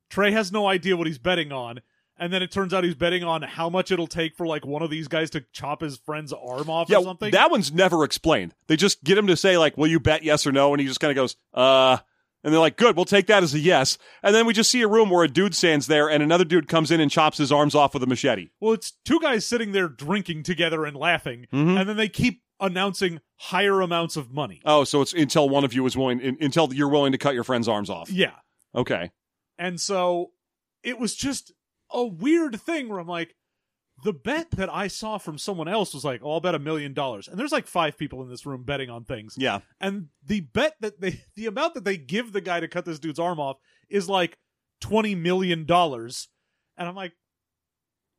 Trey has no idea what he's betting on, and then it turns out he's betting on how much it'll take for like one of these guys to chop his friend's arm off Yeah, or something. that one's never explained. They just get him to say like, "Will you bet yes or no?" And he just kind of goes, "Uh." And they're like, "Good, we'll take that as a yes." And then we just see a room where a dude stands there, and another dude comes in and chops his arms off with a machete. well, it's two guys sitting there drinking together and laughing, Mhm. and then they keep announcing higher amounts of money. Oh, so it's until one of you is willing, in, until you're willing to cut your friend's arms off. Yeah, Okay. and so it was just a weird thing where I'm like. The bet that I saw from someone else was like, "Oh, I'll bet a million dollars," and there's like five people in this room betting on things. Yeah. and the bet that they the amount that they give the guy to cut this dude's arm off is like 20 million dollars and i'm like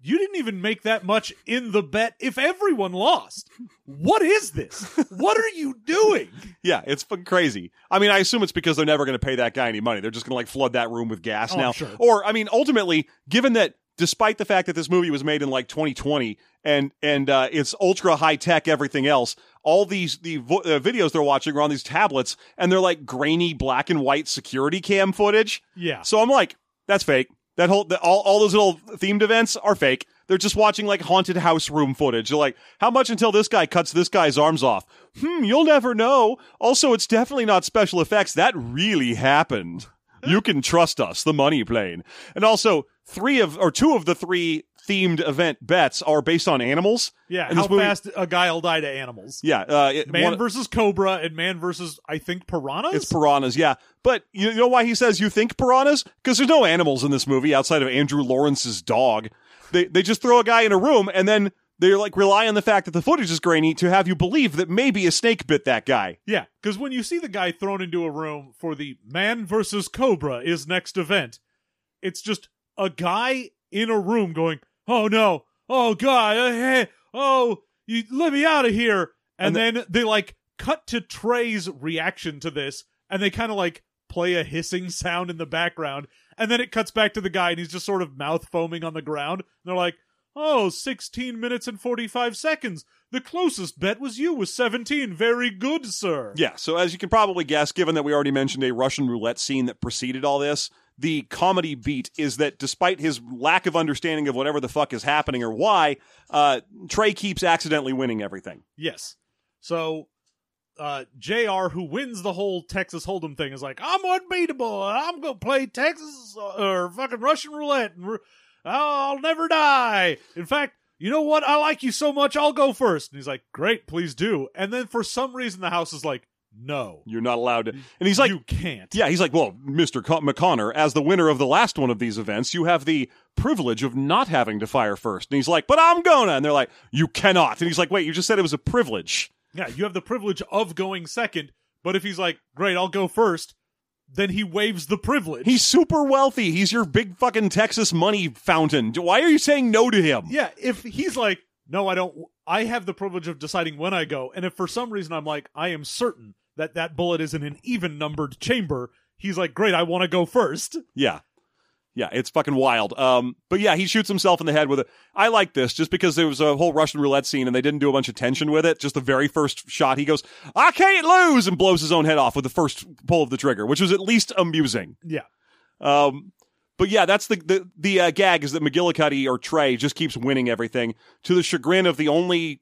you didn't even make that much in the bet if everyone lost what is this what are you doing Yeah, it's fucking crazy. I mean, I assume it's because they're never going to pay that guy any money. They're just going to like flood that room with gas Oh, now. sure. Or, I mean, ultimately, given that despite the fact that this movie was made in like 2020 and and uh, it's ultra high tech, everything else, all these the vo- uh, videos they're watching are on these tablets and they're like grainy black and white security cam footage. yeah So I'm like, that's fake. That whole the, all all those little themed events are fake. They're just watching like haunted house room footage. They're like, how much until this guy cuts this guy's arms off? Hmm, you'll never know. Also, it's definitely not special effects. That really happened. You can trust us, the money plane. And also, three of or two of the three themed event bets are based on animals. yeah And how movie- fast a guy will die to animals Yeah, uh, it- man one- versus cobra and man versus i think piranhas It's piranhas, yeah. But you know why he says you think piranhas? Because there's no animals in this movie outside of Andrew Lawrence's dog. They they just throw a guy in a room and then they like rely on the fact that the footage is grainy to have you believe that maybe a snake bit that guy. Yeah, because when you see the guy thrown into a room for the man versus cobra is next event, it's just a guy in a room going, "Oh no, oh god, uh, hey, oh, you let me out of here," and, then they like cut to Trey's reaction to this, and they kind of like play a hissing sound in the background, and then it cuts back to the guy, and he's just sort of mouth foaming on the ground. And they're like. Oh, 16 minutes and 45 seconds. The closest bet was you with 17. Very good, sir. Yeah, so as you can probably guess, given that we already mentioned a Russian roulette scene that preceded all this, the comedy beat is that despite his lack of understanding of whatever the fuck is happening or why, uh, Trey keeps accidentally winning everything. Yes. So, uh, JR, who wins the whole Texas Hold'em thing, is like, I'm unbeatable. I'm going to play Texas or fucking Russian roulette. And I'll never die. In fact, you know what? I like you so much, I'll go first. And he's like, Great, please do. And then for some reason, the house is like, No. You're not allowed to. And he's like, you can't. Yeah, he's like, well, Mr. Co- McConnor, as the winner of the last one of these events, you have the privilege of not having to fire first. And he's like, but I'm gonna. And they're like, you cannot. And he's like, wait, you just said it was a privilege. Yeah, you have the privilege of going second. But if he's like, Great, I'll go first, then he waives the privilege. He's super wealthy. He's your big fucking Texas money fountain. Why are you saying no to him? Yeah, if he's like, no, I don't, I have the privilege of deciding when I go. And if for some reason I'm like, I am certain that that bullet is in an even numbered chamber, he's like, great, I want to go first. Yeah. Yeah, it's fucking wild. Um, but yeah, he shoots himself in the head with it. I like this just because there was a whole Russian roulette scene and they didn't do a bunch of tension with it. Just the very first shot, he goes, I can't lose, and blows his own head off with the first pull of the trigger, which was at least amusing. Yeah. Um, but yeah, that's the the, the uh, gag is that McGillicuddy or Trey just keeps winning everything to the chagrin of the only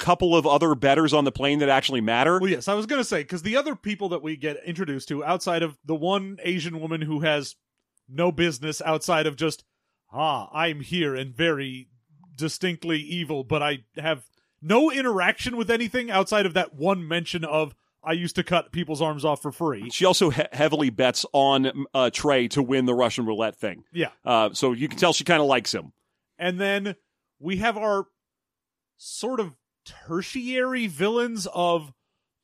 couple of other betters on the plane that actually matter. Well, yes, I was going to say, because the other people that we get introduced to outside of the one Asian woman who has no business outside of just, ah, I'm here and very distinctly evil, but I have no interaction with anything outside of that one mention of, I used to cut people's arms off for free. She also he- heavily bets on uh, Trey to win the Russian roulette thing. Yeah. Uh, so you can tell she kind of likes him. And then we have our sort of tertiary villains of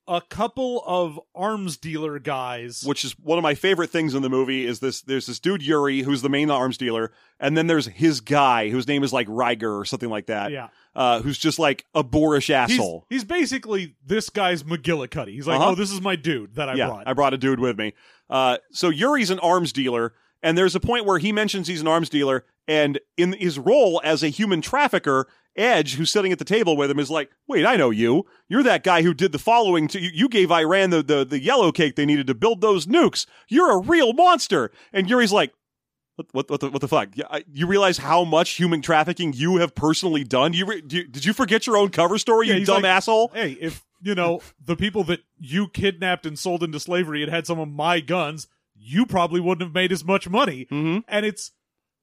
a couple of arms dealer guys. which is one of my favorite things in the movie is this there's this dude Yuri who's the main arms dealer and then there's his guy whose name is like Ryger or something like that yeah. uh, who's just like a boorish He's, asshole he's basically this guy's McGillicuddy. He's like, Uh-huh. oh, this is my dude that I yeah brought. I brought a dude with me uh, so Yuri's an arms dealer and there's a point where he mentions he's an arms dealer and in his role as a human trafficker Edge, who's sitting at the table with him, is like, "Wait, I know you. You're that guy who did the following to you. You gave Iran the, the the yellow cake they needed to build those nukes. You're a real monster." And Yuri's like, "What? What? What the, what the fuck? You realize how much human trafficking you have personally done? You, re- do you did you forget your own cover story? Yeah, you dumb like- asshole." hey, if you know the people that you kidnapped and sold into slavery had had some of my guns, you probably wouldn't have made as much money. Mm-hmm. And it's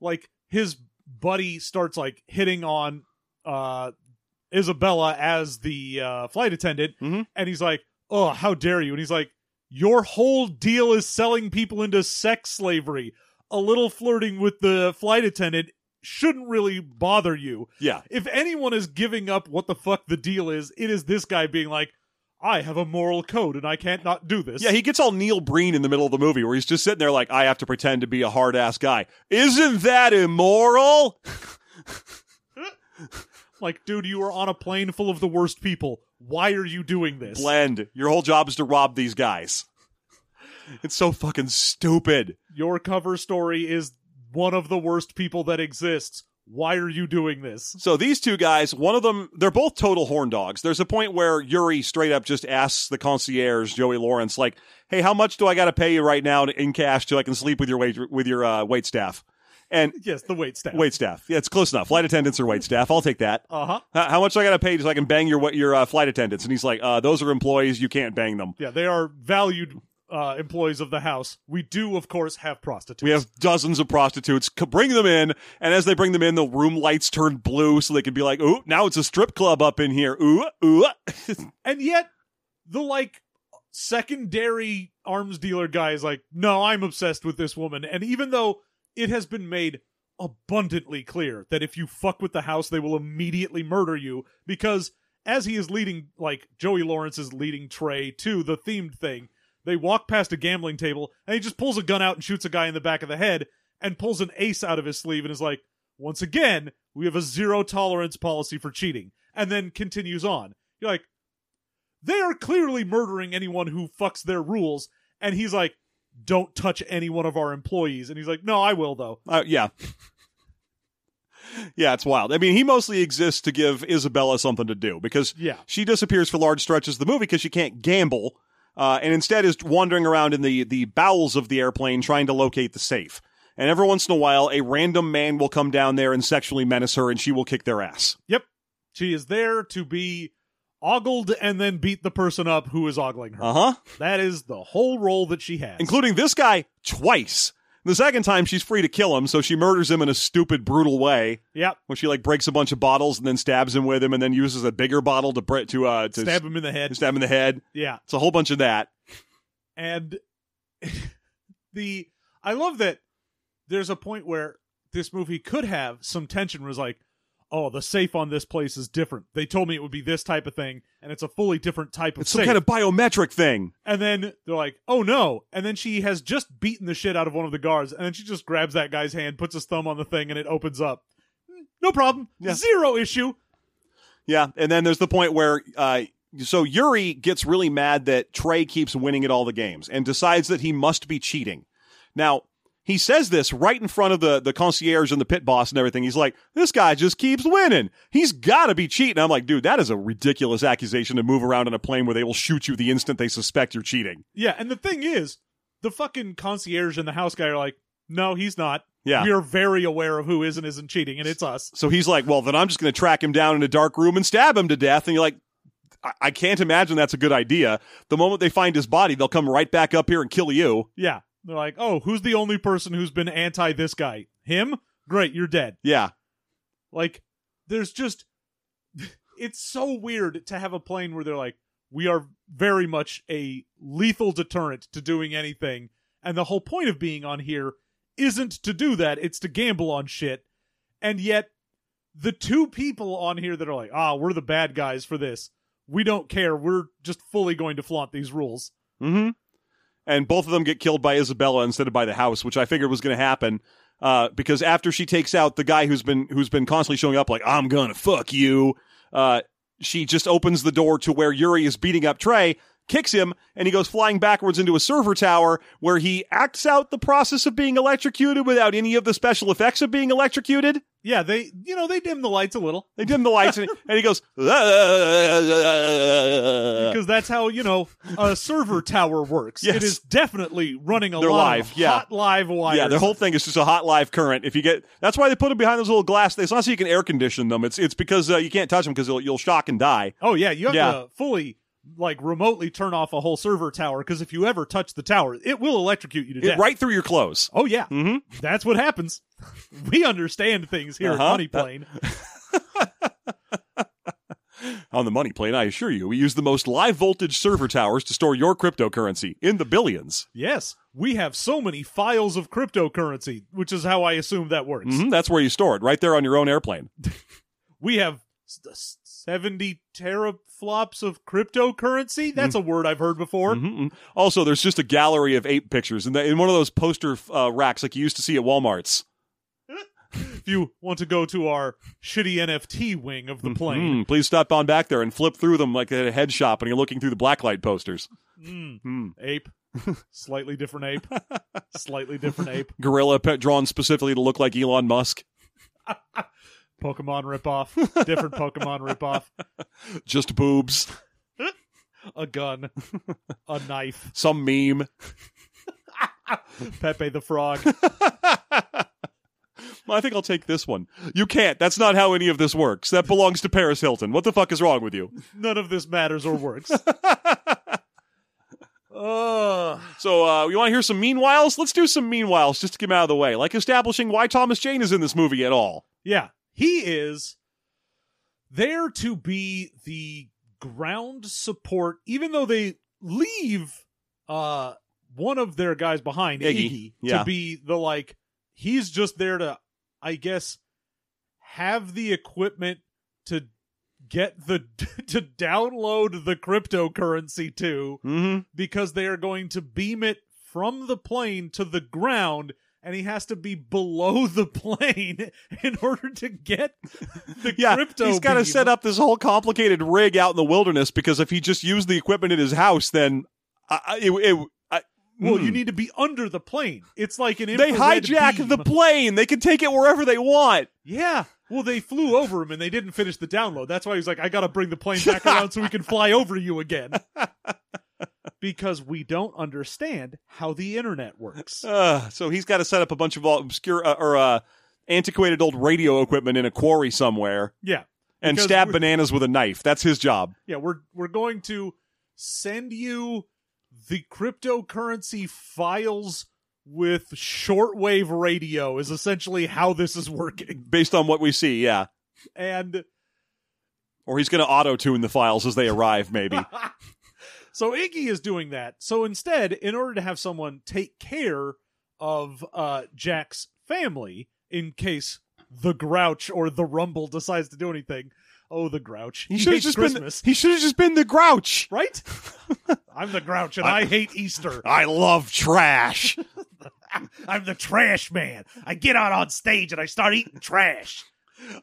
like his buddy starts like hitting on uh Isabella as the uh, flight attendant, Mhm. and he's like, "Oh, how dare you!" And he's like, "Your whole deal is selling people into sex slavery. A little flirting with the flight attendant." Shouldn't really bother you Yeah, if anyone is giving up what the fuck the deal is, it is this guy being like, I have a moral code and I can't not do this. yeah. He gets all Neil Breen in the middle of the movie where he's just sitting there like, "I have to pretend to be a hard ass guy. Isn't that immoral?" like, dude, you are on a plane full of the worst people. Why are you doing this? Blend. Your whole job is to rob these guys. It's so fucking stupid. Your cover story is one of the worst people that exists. Why are you doing this? So these two guys, one of them, they're both total horn dogs. There's a point where Yuri straight up just asks the concierge, Joey Lawrence, like, "Hey, how much do I got to pay you right now in cash so I can sleep with your wait with your uh, wait staff?" And Yes, the wait staff. wait staff, yeah, it's close enough. Flight attendants or wait staff, I'll take that. Uh huh. How, much do I got to pay so I can bang your what- your uh, flight attendants? And he's like, uh, "Those are employees. You can't bang them." Yeah, they are valued uh, employees of the house. We do, of course, have prostitutes. We have dozens of prostitutes. C- Bring them in, and as they bring them in, the room lights turn blue, so they can be like, "Ooh, now it's a strip club up in here." Ooh, ooh. And yet, the like secondary arms dealer guy is like, no, I'm obsessed with this woman. And even though it has been made abundantly clear that if you fuck with the house, they will immediately murder you, because as he is leading, like, Joey Lawrence is leading Trey to the themed thing, they walk past a gambling table, and he just pulls a gun out and shoots a guy in the back of the head, and pulls an ace out of his sleeve and is like, once again, we have a zero tolerance policy for cheating. And then continues on. You're like, they are clearly murdering anyone who fucks their rules. And he's like, don't touch any one of our employees. And he's like, no, I will though. Uh, yeah. yeah, it's wild. I mean, he mostly exists to give Isabella something to do because Yeah. she disappears for large stretches of the movie because she can't gamble, uh, and instead is wandering around in the, the bowels of the airplane trying to locate the safe. And every once in a while, a random man will come down there and sexually menace her, and she will kick their ass. Yep. She is there to be ogled and then beat the person up who is ogling her. Uh huh. That is the whole role that she has. Including this guy twice. The second time, she's free to kill him, so she murders him in a stupid, brutal way. yep. When she like breaks a bunch of bottles and then stabs him with him, and then uses a bigger bottle to bre- to uh to Stab him in the head. stab him in the head. Yeah. It's a whole bunch of that. And the I love that there's a point where this movie could have some tension Was like, oh, the safe on this place is different. They told me it would be this type of thing, and it's a fully different type of It's safe. some kind of biometric thing. and then they're like, oh no. And then she has just beaten the shit out of one of the guards, and then she just grabs that guy's hand, puts his thumb on the thing, and it opens up. No problem. Yeah. Zero issue. Yeah, and then there's the point where uh so Yuri gets really mad that Trey keeps winning at all the games and decides that he must be cheating. Now, he says this right in front of the, the concierge and the pit boss and everything. He's like, this guy just keeps winning. He's got to be cheating. I'm like, dude, that is a ridiculous accusation to move around in a plane where they will shoot you the instant they suspect you're cheating. Yeah, and the thing is, the fucking concierge and the house guy are like, no, he's not. Yeah. We are very aware of who is and isn't cheating, and it's us. So he's like, well, then I'm just going to track him down in a dark room and stab him to death. And you're like, I-, I can't imagine that's a good idea. The moment they find his body, they'll come right back up here and kill you. Yeah. They're like, oh, who's the only person who's been anti this guy? Him? Great, you're dead. Yeah. Like, there's just. It's so weird to have a plane where they're like, we are very much a lethal deterrent to doing anything. And the whole point of being on here isn't to do that, it's to gamble on shit. And yet, the two people on here that are like, ah, we're the bad guys for this, we don't care. We're just fully going to flaunt these rules. Mm-hmm. And both of them get killed by Isabella instead of by the house, which I figured was going to happen. Uh, because after she takes out the guy who's been who's been constantly showing up, like I'm gonna fuck you, uh, she just opens the door to where Yuri is beating up Trey, kicks him, and he goes flying backwards into a server tower where he acts out the process of being electrocuted without any of the special effects of being electrocuted. Yeah, they, you know, they dim the lights a little They dim the lights and, and he goes, because that's how you know a server tower works. Yes. It is definitely running a They're live, of yeah. hot live wire. Yeah, their whole thing is just a hot live current. If you get, that's why they put them behind those little glass. It's not so you can air condition them. It's it's because uh, you can't touch them because you'll, you'll shock and die. Oh yeah, you have Yeah. to fully like remotely turn off a whole server tower because if you ever touch the tower, it will electrocute you to death. Right through your clothes. Oh yeah, mm-hmm. that's what happens. we understand things here uh-huh. at Money Plane. On the money plane, I assure you, we use the most live voltage server towers to store your cryptocurrency in the billions. Yes, we have so many files of cryptocurrency, which is how I assume that works. Mm-hmm, that's where you store it, right there on your own airplane. we have st- 70 teraflops of cryptocurrency? That's a word I've heard before. Mm-hmm, mm-hmm. Also, there's just a gallery of ape pictures in, the, in one of those poster uh, racks like you used to see at Walmart's. if you want to go to our shitty NFT wing of the mm-hmm. plane, mm-hmm. please stop on back there and flip through them like at a head shop and you're looking through the blacklight posters. Mm. Mm. Ape. Slightly different ape. Slightly different ape. Gorilla pet drawn specifically to look like Elon Musk. Pokemon ripoff, different Pokemon ripoff. Just boobs. A gun, a knife, Some meme. Pepe the Frog. I think I'll take this one. You can't. That's not how any of this works. That belongs to Paris Hilton. What the fuck is wrong with you? None of this matters or works. Ugh. So, uh, you want to hear some meanwhiles? Let's do some meanwhiles just to get 'em out of the way, like establishing why Thomas Jane is in this movie at all. Yeah, he is there to be the ground support, even though they leave uh one of their guys behind, Iggy, Iggy, yeah. to be the like he's just there to, I guess, have the equipment to get the to download the cryptocurrency to Mm-hmm. because they are going to beam it from the plane to the ground and he has to be below the plane in order to get the Yeah, crypto he's got to set up this whole complicated rig out in the wilderness because if he just used the equipment in his house, then I, it, it, well mm. you need to be under the plane it's like an they hijack beam. the plane. They can take it wherever they want. yeah well they flew over him and they didn't finish the download that's why he's like i gotta bring the plane back around so we can fly over you again because we don't understand how the internet works Uh, so he's got to set up a bunch of obscure uh, or uh, antiquated old radio equipment in a quarry somewhere yeah and stab bananas with a knife. That's his job. Yeah, we're we're going to send you the cryptocurrency files with shortwave radio is essentially how this is working. Based on what we see, yeah. And Or he's going to auto tune the files as they arrive, maybe. so Iggy is doing that. So instead, in order to have someone take care of uh Jack's family in case the Grouch or the Rumble decides to do anything. Oh, the Grouch. He He, should have hates just Christmas. been. He should have just been the Grouch. right? I'm the Grouch and I hate Easter. I love trash. I'm the trash man. I get out on stage and I start eating trash.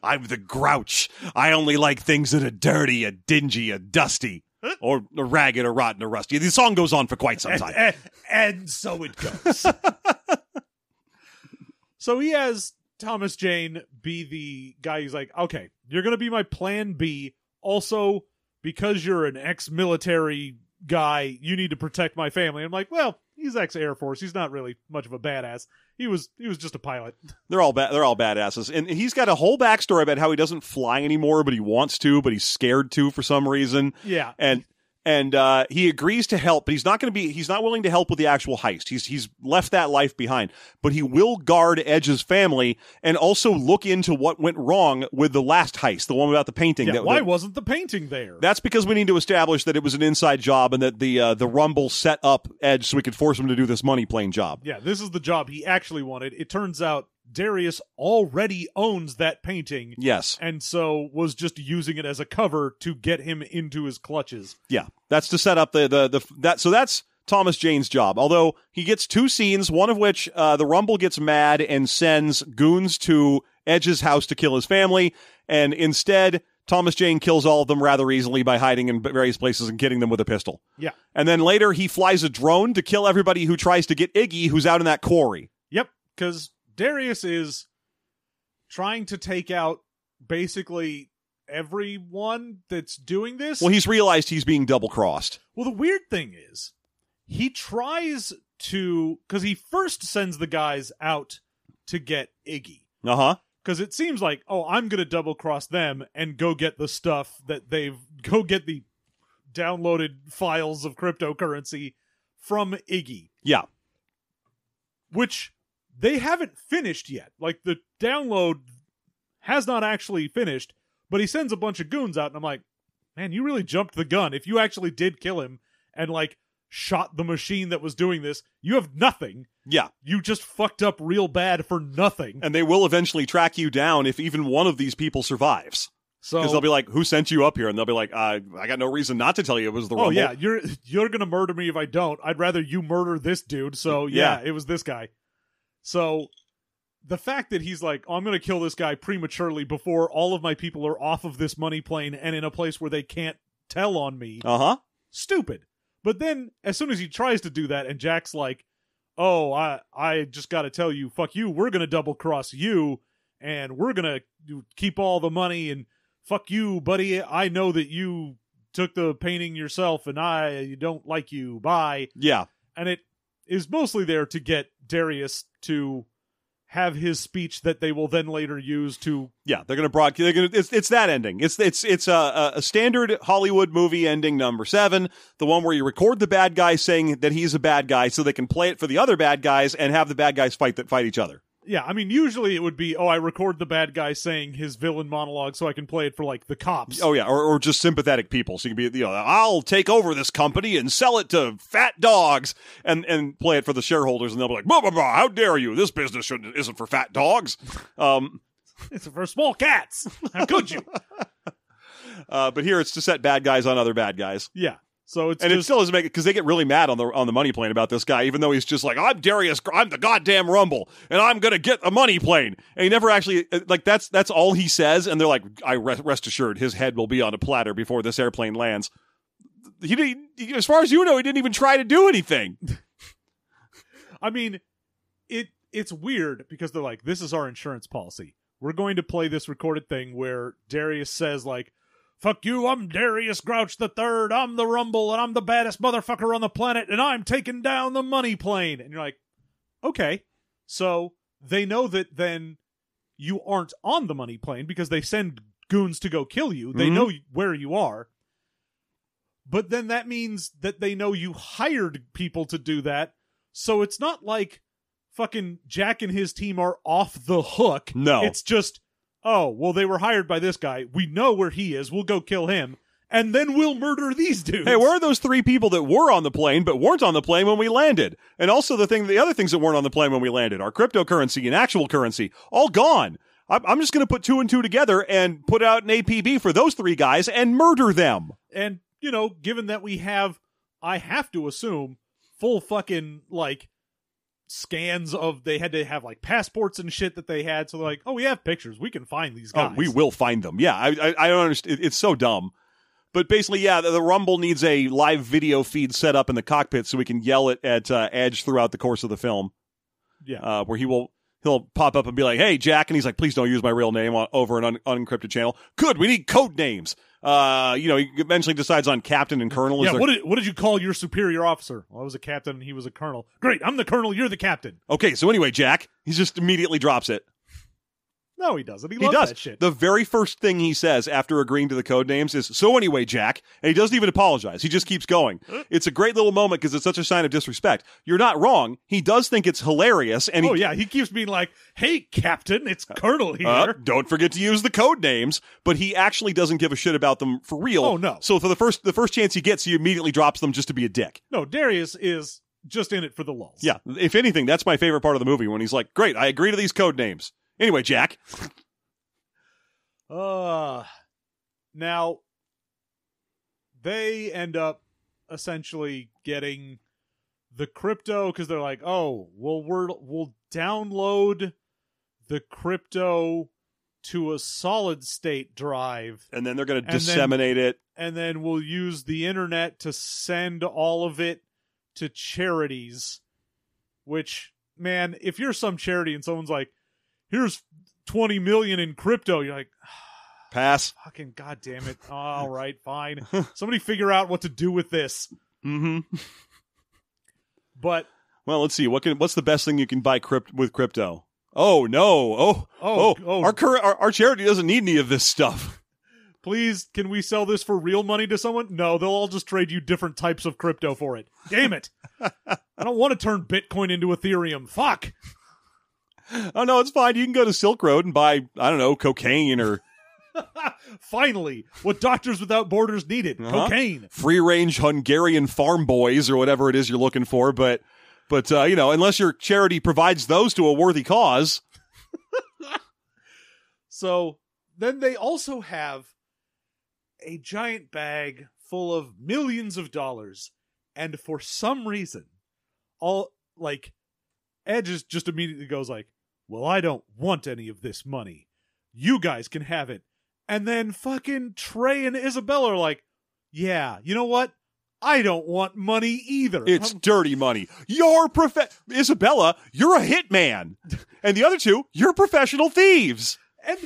I'm the Grouch. I only like things that are dirty, or dingy, or dusty, or, ragged, or rotten, or rusty. The song goes on for quite some And, time. and- and so it goes. so he has Thomas Jane be the guy who's like, okay, you're going to be my plan B. Also, because you're an ex military guy, you need to protect my family. I'm like, well, he's ex Air Force. He's not really much of a badass. He was he was just a pilot. They're all ba- they're all badasses, and he's got a whole backstory about how he doesn't fly anymore, but he wants to, but he's scared to for some reason. Yeah. And and uh, he agrees to help, but he's not going to be. He's not willing to help with the actual heist. He's he's left that life behind, but he will guard Edge's family and also look into what went wrong with the last heist, the one about the painting. Yeah, that, why that- wasn't the painting there? that's because we need to establish that it was an inside job and that the uh, the Rumble set up Edge so we could force him to do this money plane job. yeah, this is the job he actually wanted. It turns out Darius already owns that painting Yes, and so was just using it as a cover to get him into his clutches. yeah, that's to set up the the the that. So that's Thomas Jane's job. Although he gets two scenes, one of which uh, the Rumble gets mad and sends goons to Edge's house to kill his family, and instead. Thomas Jane kills all of them rather easily by hiding in various places and hitting them with a pistol. Yeah. And then later he flies a drone to kill everybody who tries to get Iggy, who's out in that quarry. Yep, because Darius is trying to take out basically everyone that's doing this. Well, he's realized he's being double crossed. Well, the weird thing is, he tries to because he first sends the guys out to get Iggy Uh huh. because it seems like oh I'm gonna double cross them and go get the stuff that they've go get the downloaded files of cryptocurrency from Iggy, Yeah. which they haven't finished yet. Like the download has not actually finished, but he sends a bunch of goons out, and I'm like, man, you really jumped the gun. If you actually did kill him and like shot the machine that was doing this, you have nothing. Yeah. You just fucked up real bad for nothing. And they will eventually track you down if even one of these people survives. So Because they'll be like, "Who sent you up here?" And they'll be like, uh, "I got no reason not to tell you it was the Oh Rumble." yeah, you're you're gonna murder me if I don't. I'd rather you murder this dude. So yeah, Yeah. it was this guy. So the fact that he's like, oh, I'm gonna kill this guy prematurely before all of my people are off of this money plane and in a place where they can't tell on me, Uh huh. stupid. But then as soon as he tries to do that, and Jack's like, Oh, I I just gotta tell you, fuck you, we're gonna double cross you and we're gonna keep all the money and fuck you, buddy. I know that you took the painting yourself and I don't like you. Bye. Yeah. And it is mostly there to get Darius to have his speech that they will then later use to Yeah. They're gonna broadcast They're gonna. It's it's that ending. It's it's it's a, a a standard Hollywood movie ending number seven. The one where you record the bad guy saying that he's a bad guy, so they can play it for the other bad guys and have the bad guys fight that fight each other. Yeah, I mean usually it would be oh I record the bad guy saying his villain monologue so I can play it for like the cops. Oh yeah, or, or just sympathetic people. So you can be, you know, I'll take over this company and sell it to fat dogs, and and play it for the shareholders, and they'll be like, blah blah blah. How dare you? This business shouldn't, isn't for fat dogs. Um, It's for small cats. How could you? uh, but here it's to set bad guys on other bad guys, yeah. So it's and it still doesn't make it because they get really mad on the on the money plane about this guy, even though he's just like, I'm Darius, I'm the goddamn Rumble, and I'm gonna get a money plane, and he never actually uh, like that's that's all he says, and they're like, I rest, rest assured, his head will be on a platter before this airplane lands. He, didn't- he, as far as you know, he didn't even try to do anything. I mean, it it's weird because they're like, this is our insurance policy. We're going to play this recorded thing where Darius says like, "Fuck you, I'm Darius Grouch the Third. I'm the Rumble, and I'm the baddest motherfucker on the planet, and I'm taking down the money plane." And you're like, okay, so they know that then you aren't on the money plane because they send goons to go kill you. They Mhm. know where you are. But then that means that they know you hired people to do that. So it's not like fucking Jack and his team are off the hook. No. It's just, oh, well, they were hired by this guy. We know where he is. We'll go kill him. And then we'll murder these dudes. Hey, where are those three people that were on the plane but weren't on the plane when we landed? And also the thing, the other things that weren't on the plane when we landed, our cryptocurrency and actual currency, all gone. I'm I'm just going to put two and two together and put out an APB for those three guys and murder them. And, you know, given that we have, I have to assume, full fucking, like, scans of, they had to have, like, passports and shit that they had. So they're like, oh, we have pictures. We can find these guys. Oh, we will find them. Yeah, I I, I don't understand. It's so dumb. But basically, yeah, the, the Rumble needs a live video feed set up in the cockpit so we can yell it at uh, Edge throughout the course of the film. Yeah. uh, where he will he'll pop up and be like, "Hey, Jack," and he's like, "Please don't use my real name on, over an un- unencrypted channel." Good, we need code names. Uh, you know, he eventually decides on captain and colonel. yeah, their- what did, what did you call your superior officer? Well, I was a captain and he was a colonel. Great, I'm the colonel, you're the captain. okay, so anyway, Jack, he just immediately drops it. No, he doesn't. He, He loves does. that shit. The very first thing he says after agreeing to the code names is, "So anyway, Jack," and he doesn't even apologize. He just keeps going. It's a great little moment because it's such a sign of disrespect. You're not wrong. He does think it's hilarious, and he oh yeah, he keeps being like, "Hey, Captain, it's Colonel here." Uh, don't forget to use the code names, but he actually doesn't give a shit about them for real. Oh, no. So for the first the first chance he gets, he immediately drops them just to be a dick. no, Darius is just in it for the lulz. Yeah. If anything, that's my favorite part of the movie when he's like, "Great, I agree to these code names." Anyway, Jack. Uh now they end up essentially getting the crypto because they're like, oh, well, we're we'll download the crypto to a solid state drive, And then they're going to And then- disseminate it. and then we'll use the internet to send all of it to charities. Which, man, if you're some charity and someone's like, here's 20 million in crypto, you're like, Pass. fucking goddamn it. All right, fine. Somebody figure out what to do with this. Mm-hmm. But Well, let's see. What can what's the best thing you can buy crypt with crypto? Oh no! Oh Oh, oh! oh. Our current our, our charity doesn't need any of this stuff. please, can we sell this for real money to someone? No, they'll all just trade you different types of crypto for it. Damn it. I don't want to turn Bitcoin into Ethereum. Fuck. Oh no, it's fine. You can go to Silk Road and buy I don't know cocaine or Finally, what Doctors Without Borders needed Uh-huh. cocaine. free range Hungarian farm boys or whatever it is you're looking for. But but uh, you know, unless your charity provides those to a worthy cause, So then they also have a giant bag full of millions of dollars. And for some reason, all like Edge is just immediately goes like, Well, I don't want any of this money. You guys can have it. And then fucking Trey and Isabella are like, Yeah, you know what? I don't want money either. it's I'm- dirty money. You're prof- Isabella, you're a hitman, and the other two, you're professional thieves. And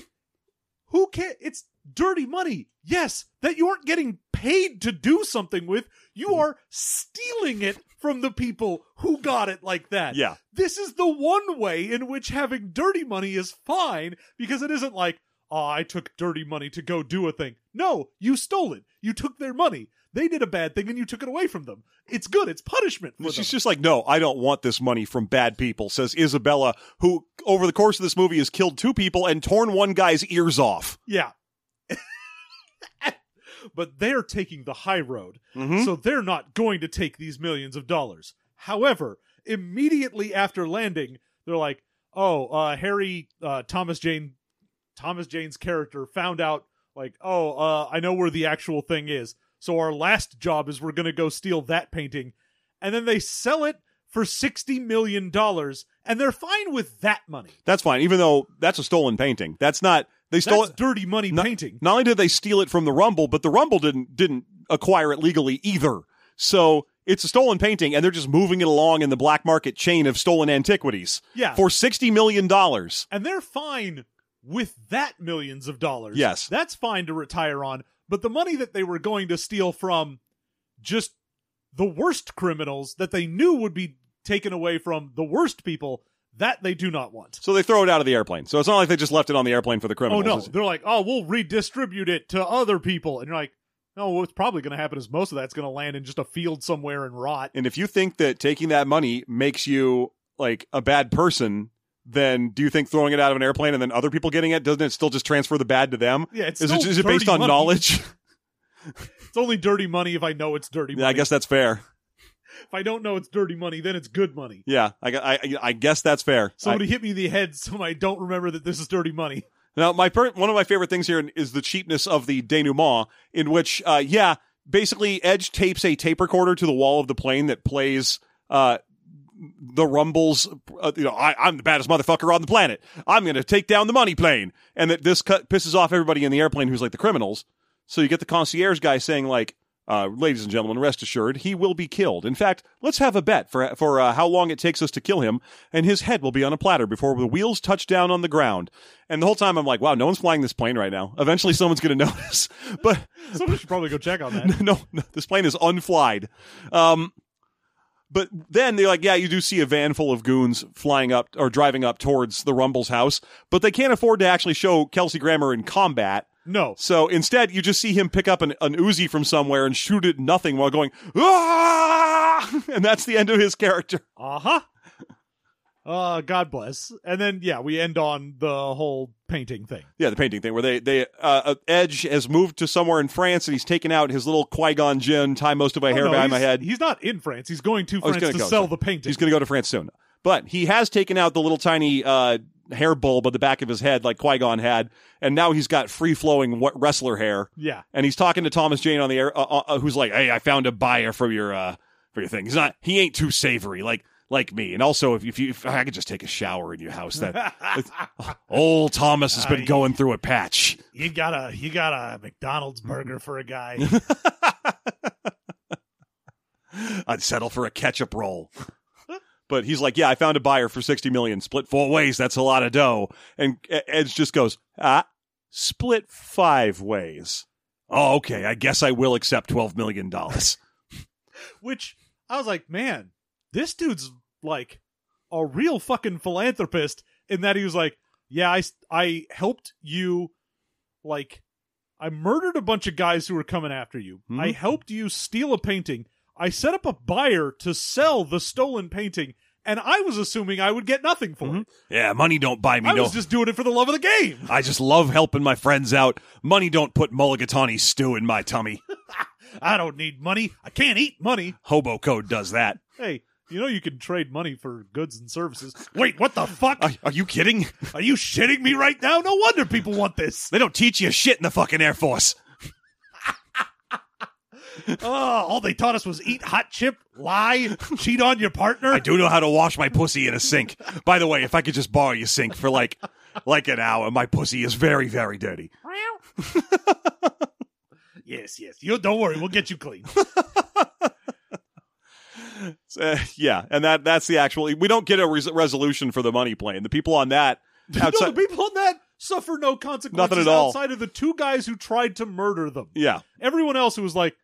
who can It's dirty money. Yes, that you aren't getting paid to do something with. You mm-hmm. are stealing it from the people who got it like that. Yeah. This is the one way in which having dirty money is fine because it isn't like, oh, I took dirty money to go do a thing. No, you stole it. You took their money. They did a bad thing and you took it away from them. It's good. It's punishment for She's them. just like, no, I don't want this money from bad people, says Isabella, who over the course of this movie has killed two people and torn one guy's ears off. Yeah. But they're taking the high road. Mhm. So they're not going to take these millions of dollars. However, immediately after landing, they're like, "Oh, uh, Harry uh, Thomas Jane Thomas Jane's character found out like, "Oh, uh, I know where the actual thing is. So our last job is we're going to go steal that painting." And then they sell it for 60 million dollars and they're fine with that money. That's fine, even though that's a stolen painting. That's not they stole That's it. dirty money Not- painting. Not only did they steal it from the Rumble, but the Rumble didn't didn't acquire it legally either. So it's a stolen painting, and they're just moving it along in the black market chain of stolen antiquities Yeah. for sixty million dollars. and they're fine with that millions of dollars. Yes. That's fine to retire on. But the money that they were going to steal from just the worst criminals that they knew would be taken away from the worst people, that they do not want. So they throw it out of the airplane. So it's not like they just left it on the airplane for the criminals. Oh no. They're like, oh, we'll redistribute it to other people. And you're like, no, what's probably going to happen is most of that's going to land in just a field somewhere and rot. And if you think that taking that money makes you like a bad person, then do you think throwing it out of an airplane and then other people getting it doesn't it still just transfer the bad to them? Yeah, it's Is it, is it based on money. knowledge? It's only dirty money if I know it's dirty money. yeah, I guess that's fair. If I don't know it's dirty money, then it's good money. Yeah, I, I, I guess that's fair. I- Somebody hit me in the head so I don't remember that this is dirty money. Now, my per- one of my favorite things here is the cheapness of the denouement, in which, uh, yeah, basically Edge tapes a tape recorder to the wall of the plane that plays uh, the rumbles. Uh, you know, I, I'm the baddest motherfucker on the planet. I'm going to take down the money plane, and that this cut pisses off everybody in the airplane who's like the criminals. So you get the concierge guy saying like. Uh, ladies and gentlemen, rest assured, he will be killed. In fact, let's have a bet for for uh, how long it takes us to kill him, and his head will be on a platter before the wheels touch down on the ground. And the whole time, I'm like, wow, no one's flying this plane right now. Eventually, someone's going to notice. But Somebody should probably go check on that. no, no, this plane is unflied. Um, But then they're like, yeah, you do see a van full of goons flying up or driving up towards the Rumble's house, but they can't afford to actually show Kelsey Grammer in combat. No. So instead, you just see him pick up an, an Uzi from somewhere and shoot at nothing while going, ah! And that's the end of his character. Uh huh. Uh, God bless. And then, yeah, we end on the whole painting thing. Yeah, the painting thing where they they uh, uh, Edge has moved to somewhere in France and he's taken out his little Qui Gon Jinn, tie most of my Oh, hair no, behind my head. He's not in France. He's going to Oh, France gonna go, sell sorry. the painting. He's going to go to France soon, but he has taken out the little tiny uh, hair bulb at the back of his head like Qui Gon had, and now he's got free flowing wrestler hair. yeah. And he's talking to Thomas Jane on the air, uh, uh, who's like, "Hey, I found a buyer for your uh, for your thing. He's not. He ain't too savory like." Like me, and also if, if you, if I could just take a shower in your house, that old Thomas has been I- going through a patch. You got a you got a McDonald's burger for a guy. I'd settle for a ketchup roll. But he's like, yeah, I found a buyer for 60 million. Split four ways. That's a lot of dough. And Edge just goes, ah, split five ways. Oh, okay. I guess I will accept $12 million. Which I was like, man, this dude's like a real fucking philanthropist in that he was like, yeah, I I helped you like I murdered a bunch of guys who were coming after you. Mhm. I helped you steal a painting. I set up a buyer to sell the stolen painting, and I was assuming I would get nothing for mm-hmm. it. yeah, money don't buy me I no. was just doing it for the love of the game. I just love helping my friends out. Money don't put mulligatawny stew in my tummy. I don't need money. I can't eat money. Hobo code does that. Hey, you know you can trade money for goods and services. Wait, what the fuck? Are, are you kidding? Are you shitting me right now? No wonder people want this. They don't teach you shit in the fucking Air Force. Oh, all they taught us was eat hot chip, lie, cheat on your partner. I do know how to wash my pussy in a sink. By the way, if I could just borrow your sink for like like an hour, my pussy is very, very dirty. Yes, yes. You don't worry, we'll get you clean. Uh, yeah, and that that's the actual. We don't get a res- resolution for the money plane. The people on that no, the people on that suffer no consequences Nothing at all. outside of the two guys who tried to murder them. yeah, Everyone else who was like,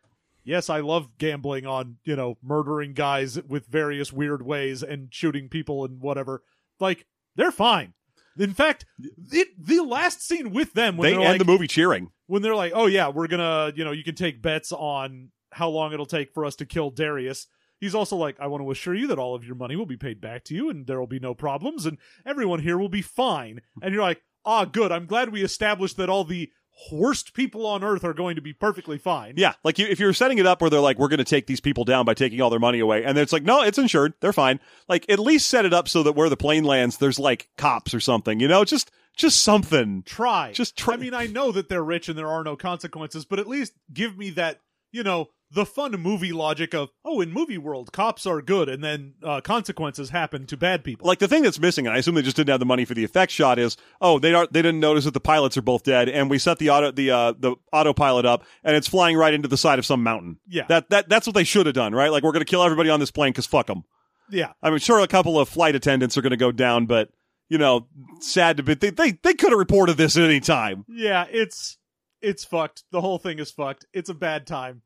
"Yes, I love gambling on you know murdering guys with various weird ways and shooting people and whatever." Like they're fine. In fact, it, the last scene with them when they end like, the movie cheering. when they're like, "Oh yeah, we're gonna, you know, you can take bets on how long it'll take for us to kill Darius." He's also like, "I want to assure you that all of your money will be paid back to you, and there will be no problems, and everyone here will be fine." And you're like, "Ah, good. I'm glad we established that all the worst people on Earth are going to be perfectly fine." Yeah, like you, if you're setting it up where they're like, we're going to take these people down by taking all their money away, and it's like, no, it's insured, they're fine. Like at least set it up so that where the plane lands, there's like cops or something, you know, just just something. Try. Just try- I mean, I know that they're rich and there are no consequences, but at least give me that, you know, the fun movie logic of, oh, in movie world, cops are good, and then uh, consequences happen to bad people. Like the thing that's missing, and I assume they just didn't have the money for the effect shot, is oh they are they didn't notice that the pilots are both dead, and we set the auto the uh, the autopilot up, and it's flying right into the side of some mountain. Yeah. that that that's what they should have done, right? Like we're going to kill everybody on this plane because fuck them. yeah. I mean, sure, a couple of flight attendants are going to go down, but you know, sad to be they they, they could have reported this at any time. Yeah, it's it's fucked. The whole thing is fucked. It's a bad time.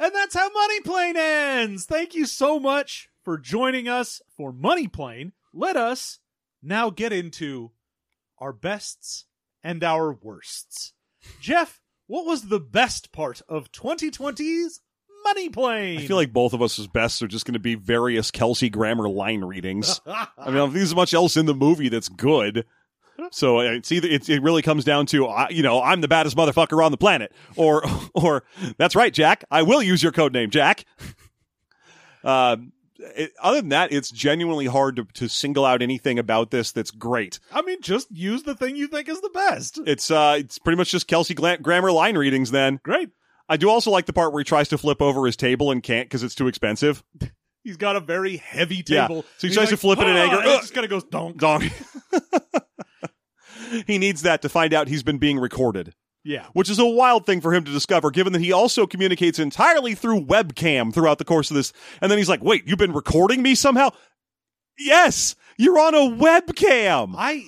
And that's how Money Plane ends. Thank you so much for joining us for Money Plane. Let us now get into our bests and our worsts. Jeff, what was the best part of 2020's Money Plane? I feel like both of us' bests are just going to be various Kelsey Grammer line readings. I mean, I there's much else in the movie that's good. So uh, it's either it, it really comes down to uh, you know I'm the baddest motherfucker on the planet, or or that's right, Jack. I will use your code name, Jack. Uh, it, other than that, it's genuinely hard to, to single out anything about this that's great. I mean, just use the thing you think is the best. It's uh, it's pretty much just Kelsey Gla- Grammer line readings. Then Great. I do also like the part where he tries to flip over his table and can't because it's too expensive. He's got a very heavy Yeah. table. So he tries to flip it in "Ah," anger. and it just kind of goes donk. Dong. He needs that to find out he's been being recorded, Yeah. which is a wild thing for him to discover, given that he also communicates entirely through webcam throughout the course of this. And then he's like, wait, you've been recording me somehow? Yes, you're on a webcam. I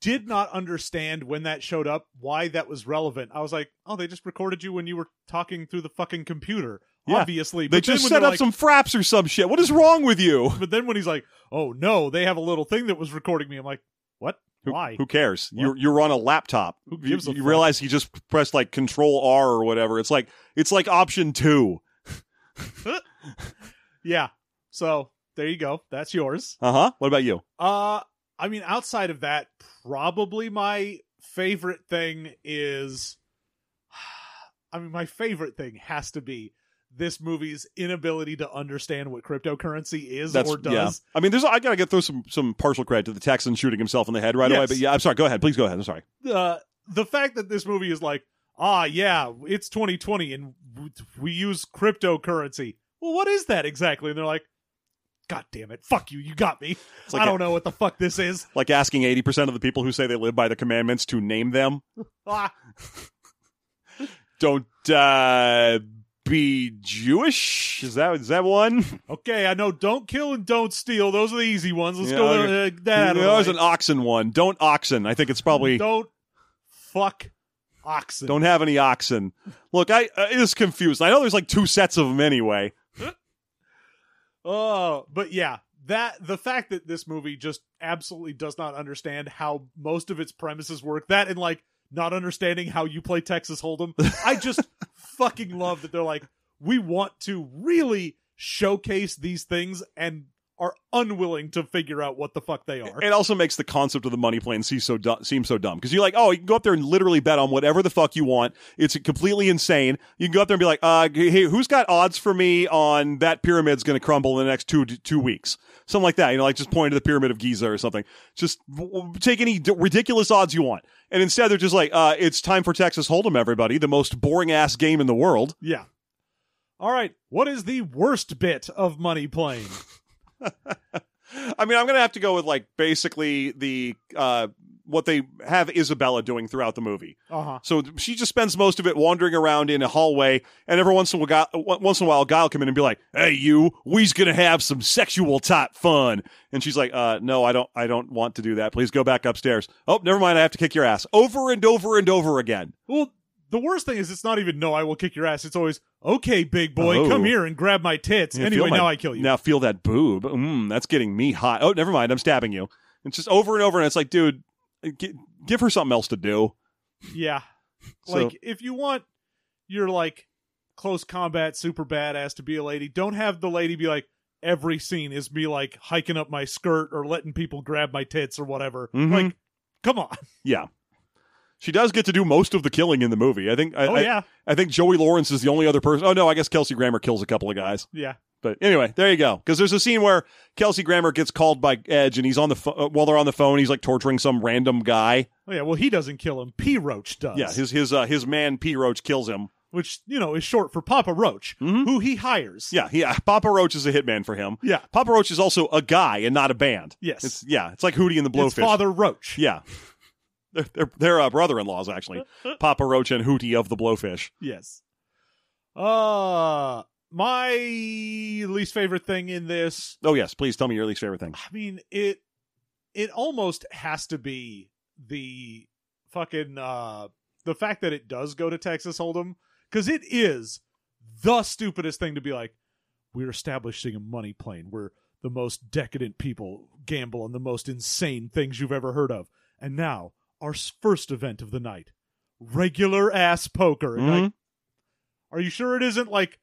did not understand when that showed up why that was relevant. I was like, oh, they just recorded you when you were talking through the fucking computer. Yeah. obviously. They just set up like- some fraps or some shit. What is wrong with you? But then when he's like, "Oh no, they have a little thing that was recording me," I'm like, "What? Who, Why?" who cares? What? You're you're on a laptop. Who You- gives a you, realize he just pressed like Control R or whatever. It's like it's like option two. yeah. So there you go. That's yours. Uh huh. What about you? Uh, I mean, outside of that, probably my favorite thing is. I mean, my favorite thing has to be this movie's inability to understand what cryptocurrency is or does. yeah. I mean, there's I gotta get through some some partial credit to the Texan shooting himself in the head right away. But yeah, I'm sorry. Go ahead. Please go ahead. I'm sorry. uh, the fact that this movie is like, ah, yeah, it's 2020 and we use cryptocurrency. Well, what is that exactly? And they're like, God damn it, fuck you, you got me. Like I don't know what the fuck this is. like asking 80 percent of the people who say they live by the commandments to name them. Ah, Don't uh, be Jewish. Is that is that one? okay, I know, don't kill and don't steal. Those are the easy ones. Let's Yeah, go okay. uh, that. There's an oxen one. Don't oxen. I think it's probably Don't fuck oxen. Don't have any oxen. Look, I uh, it is confused. I know there's like two sets of them anyway. Oh, but yeah, that the fact that this movie just absolutely does not understand how most of its premises work. That and like not understanding how you play Texas Hold'em. I just fucking love that they're like, we want to really showcase these things and are unwilling to figure out what the fuck they are. It also makes the concept of the money plane seem so du- seem so dumb because you're like, oh, you can go up there and literally bet on whatever the fuck you want. It's completely insane. You can go up there and be like, uh, hey, who's got odds for me on that pyramid's going to crumble in the next two two weeks? Something like that. You know, like just point to the pyramid of Giza or something. Just take any d- ridiculous odds you want. And instead, they're just like, uh, it's time for Texas Hold'em, everybody, the most boring ass game in the world. yeah. All right. What is the worst bit of Money Plane? I mean, I'm gonna have to go with like basically the uh what they have Isabella doing throughout the movie. Uh huh. So she just spends most of it wandering around in a hallway, and every once in a while, once in a while, Guy will come in and be like, "Hey, you, we's gonna have some sexual type fun," and she's like, "Uh, no, I don't, I don't want to do that. Please go back upstairs." Oh, never mind, I have to kick your ass over and over and over again. Well, the worst thing is it's not even no, I will kick your ass. It's always okay, big boy, Oh. come here and grab my tits. Yeah, anyway, my- now I kill you. Now feel that boob. Mm, that's getting me hot. Oh, never mind, I'm stabbing you. It's just over and over, and it's like, dude, gi- give her something else to do. Yeah. So- Like if you want your like close combat super badass to be a lady, don't have the lady be like every scene is me like hiking up my skirt or letting people grab my tits or whatever. Mhm. Like, come on. Yeah. She does get to do most of the killing in the movie. I think. I, oh yeah. I think Joey Lawrence is the only other person. Oh no, I guess Kelsey Grammer kills a couple of guys. Yeah. But anyway, there you go. Because there's a scene where Kelsey Grammer gets called by Edge, and he's on the pho- uh, while they're on the phone, he's like torturing some random guy. Oh yeah, well he doesn't kill him. P Roach does. Yeah, his his uh, his man P Roach kills him. which, you know, is short for Papa Roach, Mhm. who he hires. Yeah, he, uh, Papa Roach is a hitman for him. Yeah. Papa Roach is also a guy and not a band. Yes. It's yeah, it's like Hootie and the It's Blowfish. Father Roach. Yeah. They're, they're, they're uh, brother-in-laws, actually. Papa Roach and Hootie of the Blowfish. Yes. Uh my least favorite thing in this, Oh, yes. Please tell me your least favorite thing. I mean, it it almost has to be the fucking uh the fact that it does go to Texas Hold'em cuz it is the stupidest thing to be like we're establishing a money plane where the most decadent people gamble on the most insane things you've ever heard of. And now, our first event of the night, regular ass poker. And Mhm. like, are you sure it isn't like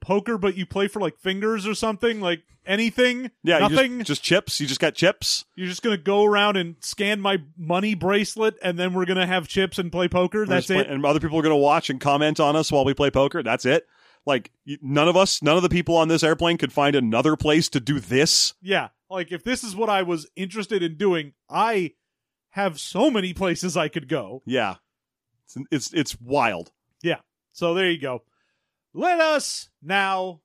poker, but you play for like fingers or something? Like anything? Yeah, nothing. just, just chips. You just got chips. You're just gonna go around and scan my money bracelet, and then we're gonna have chips and play poker. We're That's just it. and other people are going to watch and comment on us while we play poker. That's it. Like none of us, none of the people on this airplane could find another place to do this. Yeah, like if this is what I was interested in doing, I have so many places I could go. Yeah, it's it's, it's wild. Yeah. So there you go. Let us now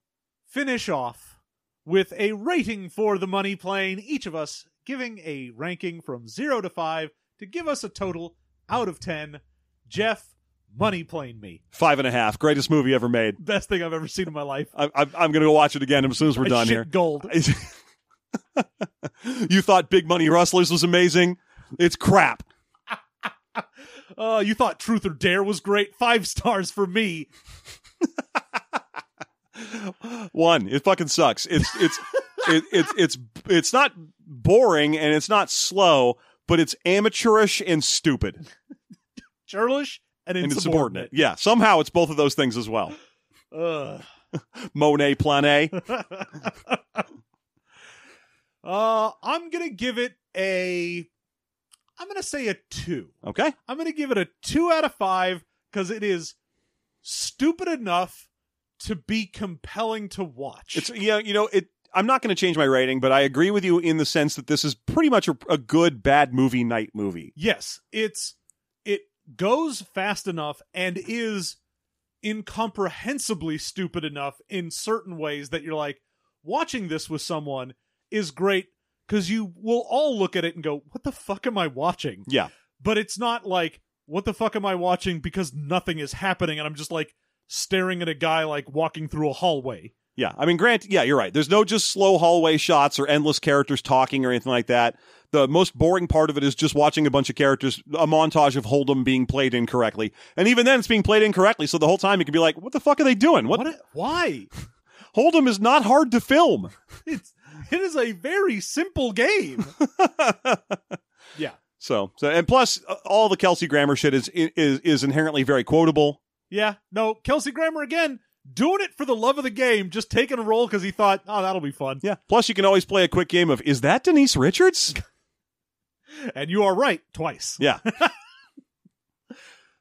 finish off with a rating for the money plane, each of us giving a ranking from 0 to 5 to give us a total out of 10. Jeff, money plane me. Five and a half, greatest movie ever made. Best thing I've ever seen in my life. I, I, I'm going to go watch it again as soon as we're I done here. gold. you thought Big Money Rustlers was amazing? It's crap. Uh, you thought Truth or Dare was great? Five stars for me. One, it fucking sucks. It's it's it, it's it's it's not boring and it's not slow, but it's amateurish and stupid Churlish and and insubordinate. insubordinate. Yeah, somehow it's both of those things as well. Ugh. Monet Planet. Uh, I'm gonna give it a. I'm gonna say a two. Okay. I'm gonna give it a two out of five because it is stupid enough to be compelling to watch. It's yeah, you know, it I'm not going to change my rating, but I agree with you in the sense that this is pretty much a, a good bad movie night movie. yes, it's it goes fast enough and is incomprehensibly stupid enough in certain ways that you're like watching this with someone is great because you will all look at it and go, "What the fuck am I watching?" Yeah. but it's not like what the fuck am i watching because nothing is happening and i'm just like staring at a guy like walking through a hallway Yeah. I mean, Grant, yeah, you're right. There's no just slow hallway shots or endless characters talking or anything like that. The most boring part of it is just watching a bunch of characters, a montage of Hold'em being played incorrectly. And even then, it's being played incorrectly. So the whole time you can be like, what the fuck are they doing? What? what, a- why Hold'em is not hard to film. it's it is a very simple game yeah So, so and plus, uh, all the Kelsey Grammer shit is is is inherently very quotable. yeah no kelsey grammer again doing it for the love of the game just taking a role because he thought oh that'll be fun Yeah. Plus, you can always play a quick game of is that Denise Richards? and you are right twice Yeah.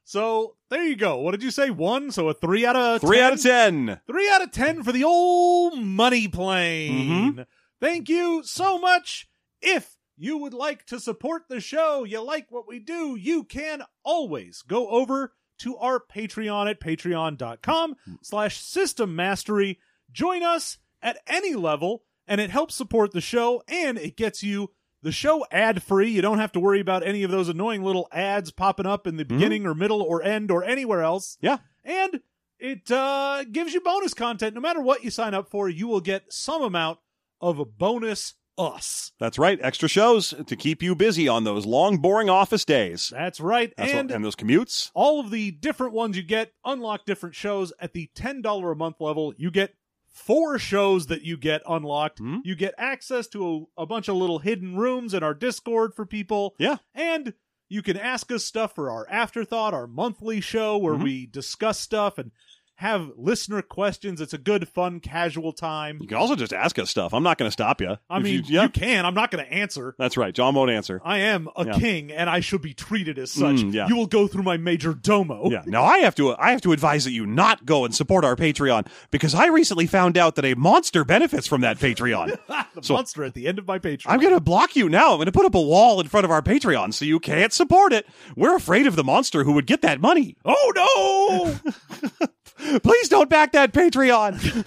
so there you go what did you say one so a three out of Three 10? out of ten. Three out of ten for the old money plane. Mm-hmm. Thank you so much. If you would like to support the show, you like what we do, you can always go over to our Patreon at patreon.com slash system mastery. Join us at any level, and it helps support the show, and it gets you the show ad free. You don't have to worry about any of those annoying little ads popping up in the beginning or middle or end or anywhere else Yeah. and it uh, gives you bonus content. No matter what you sign up for, you will get some amount of a bonus us. That's right. Extra shows to keep you busy on those long, boring office days. That's right. That's and what, and those commutes. all of the different ones you get unlock different shows at the $10 a month level. You get four shows that you get unlocked. Hmm. You get access to a, a bunch of little hidden rooms in our Discord for people. Yeah. And you can ask us stuff for our afterthought, our monthly show where Mhm. we discuss stuff and have listener questions. It's a good, fun, casual time. You can also just ask us stuff. I'm not going to stop you. I If mean, you, yeah, you can. I'm not going to answer. that's right. John won't answer. I am a Yeah. king, and I should be treated as such. Mm, yeah. You will go through my major domo. Yeah. Now I have to I have to advise that you not go and support our Patreon because I recently found out that a monster benefits from that Patreon. the So- monster at the end of my Patreon. I'm going to block you now. I'm going to put up a wall in front of our Patreon so you can't support it. We're afraid of the monster who would get that money. Oh no! Please don't back that Patreon.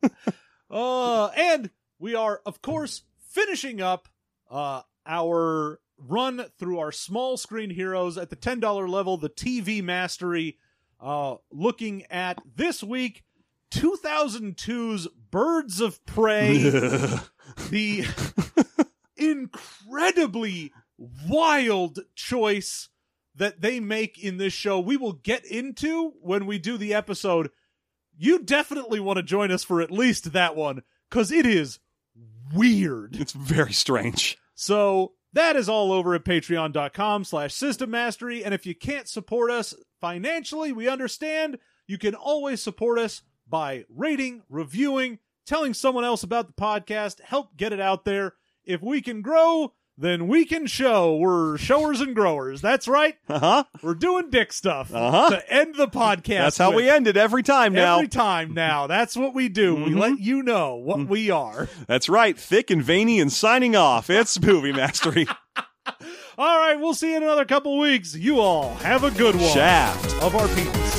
uh, and we are, of course, finishing up uh, our run through our small screen heroes at the ten dollar level, the TV mastery. Uh, looking at this week, 2002's Birds of Prey, the incredibly wild choice that they make in this show. We will get into when we do the episode. You definitely want to join us for at least that one because it is weird. it's very strange. So that is all over at patreon.com slash system mastery. And if you can't support us financially, we understand. You can always support us by rating, reviewing, telling someone else about the podcast, help get it out there. If we can grow, then we can show. We're showers and growers. That's right. Uh huh. We're doing dick stuff Uh-huh. to end the podcast. That's how we end it every time now. Every time now. That's what we do. We Mhm. let you know what we are. That's right. Thick and veiny and signing off. It's Movie Mastery. All right, we'll see you in another couple weeks. You all have a good one. Shaft. of our penis.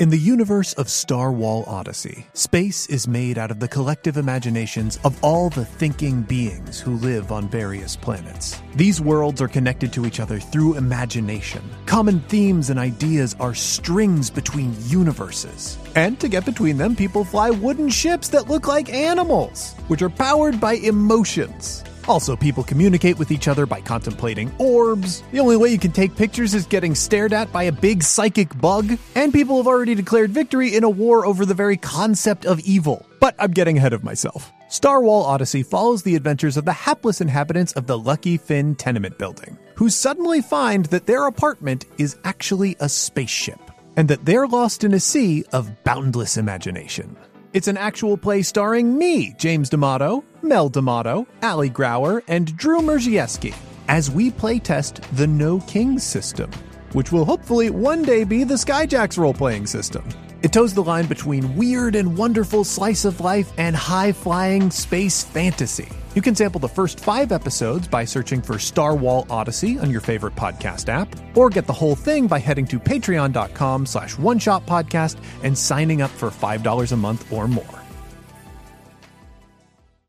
In the universe of Star Wall Odyssey, space is made out of the collective imaginations of all the thinking beings who live on various planets. These worlds are connected to each other through imagination. Common themes and ideas are strings between universes. And to get between them, people fly wooden ships that look like animals, which are powered by emotions. Also, people communicate with each other by contemplating orbs. The only way you can take pictures is getting stared at by a big psychic bug. And people have already declared victory in a war over the very concept of evil. But I'm getting ahead of myself. Star Wall Odyssey follows the adventures of the hapless inhabitants of the Lucky Finn tenement building, who suddenly find that their apartment is actually a spaceship, and that they're lost in a sea of boundless imagination. It's an actual play starring me, James D'Amato, Mel D'Amato, Ali Grauer, and Drew Merzieski, as we playtest the No Kings system, which will hopefully one day be the Skyjacks role playing system. It toes the line between weird and wonderful slice of life and high flying space fantasy. You can sample the first five episodes by searching for Star Wall Odyssey on your favorite podcast app, or get the whole thing by heading to patreon.com slash one shot podcast and signing up for $5 a month or more.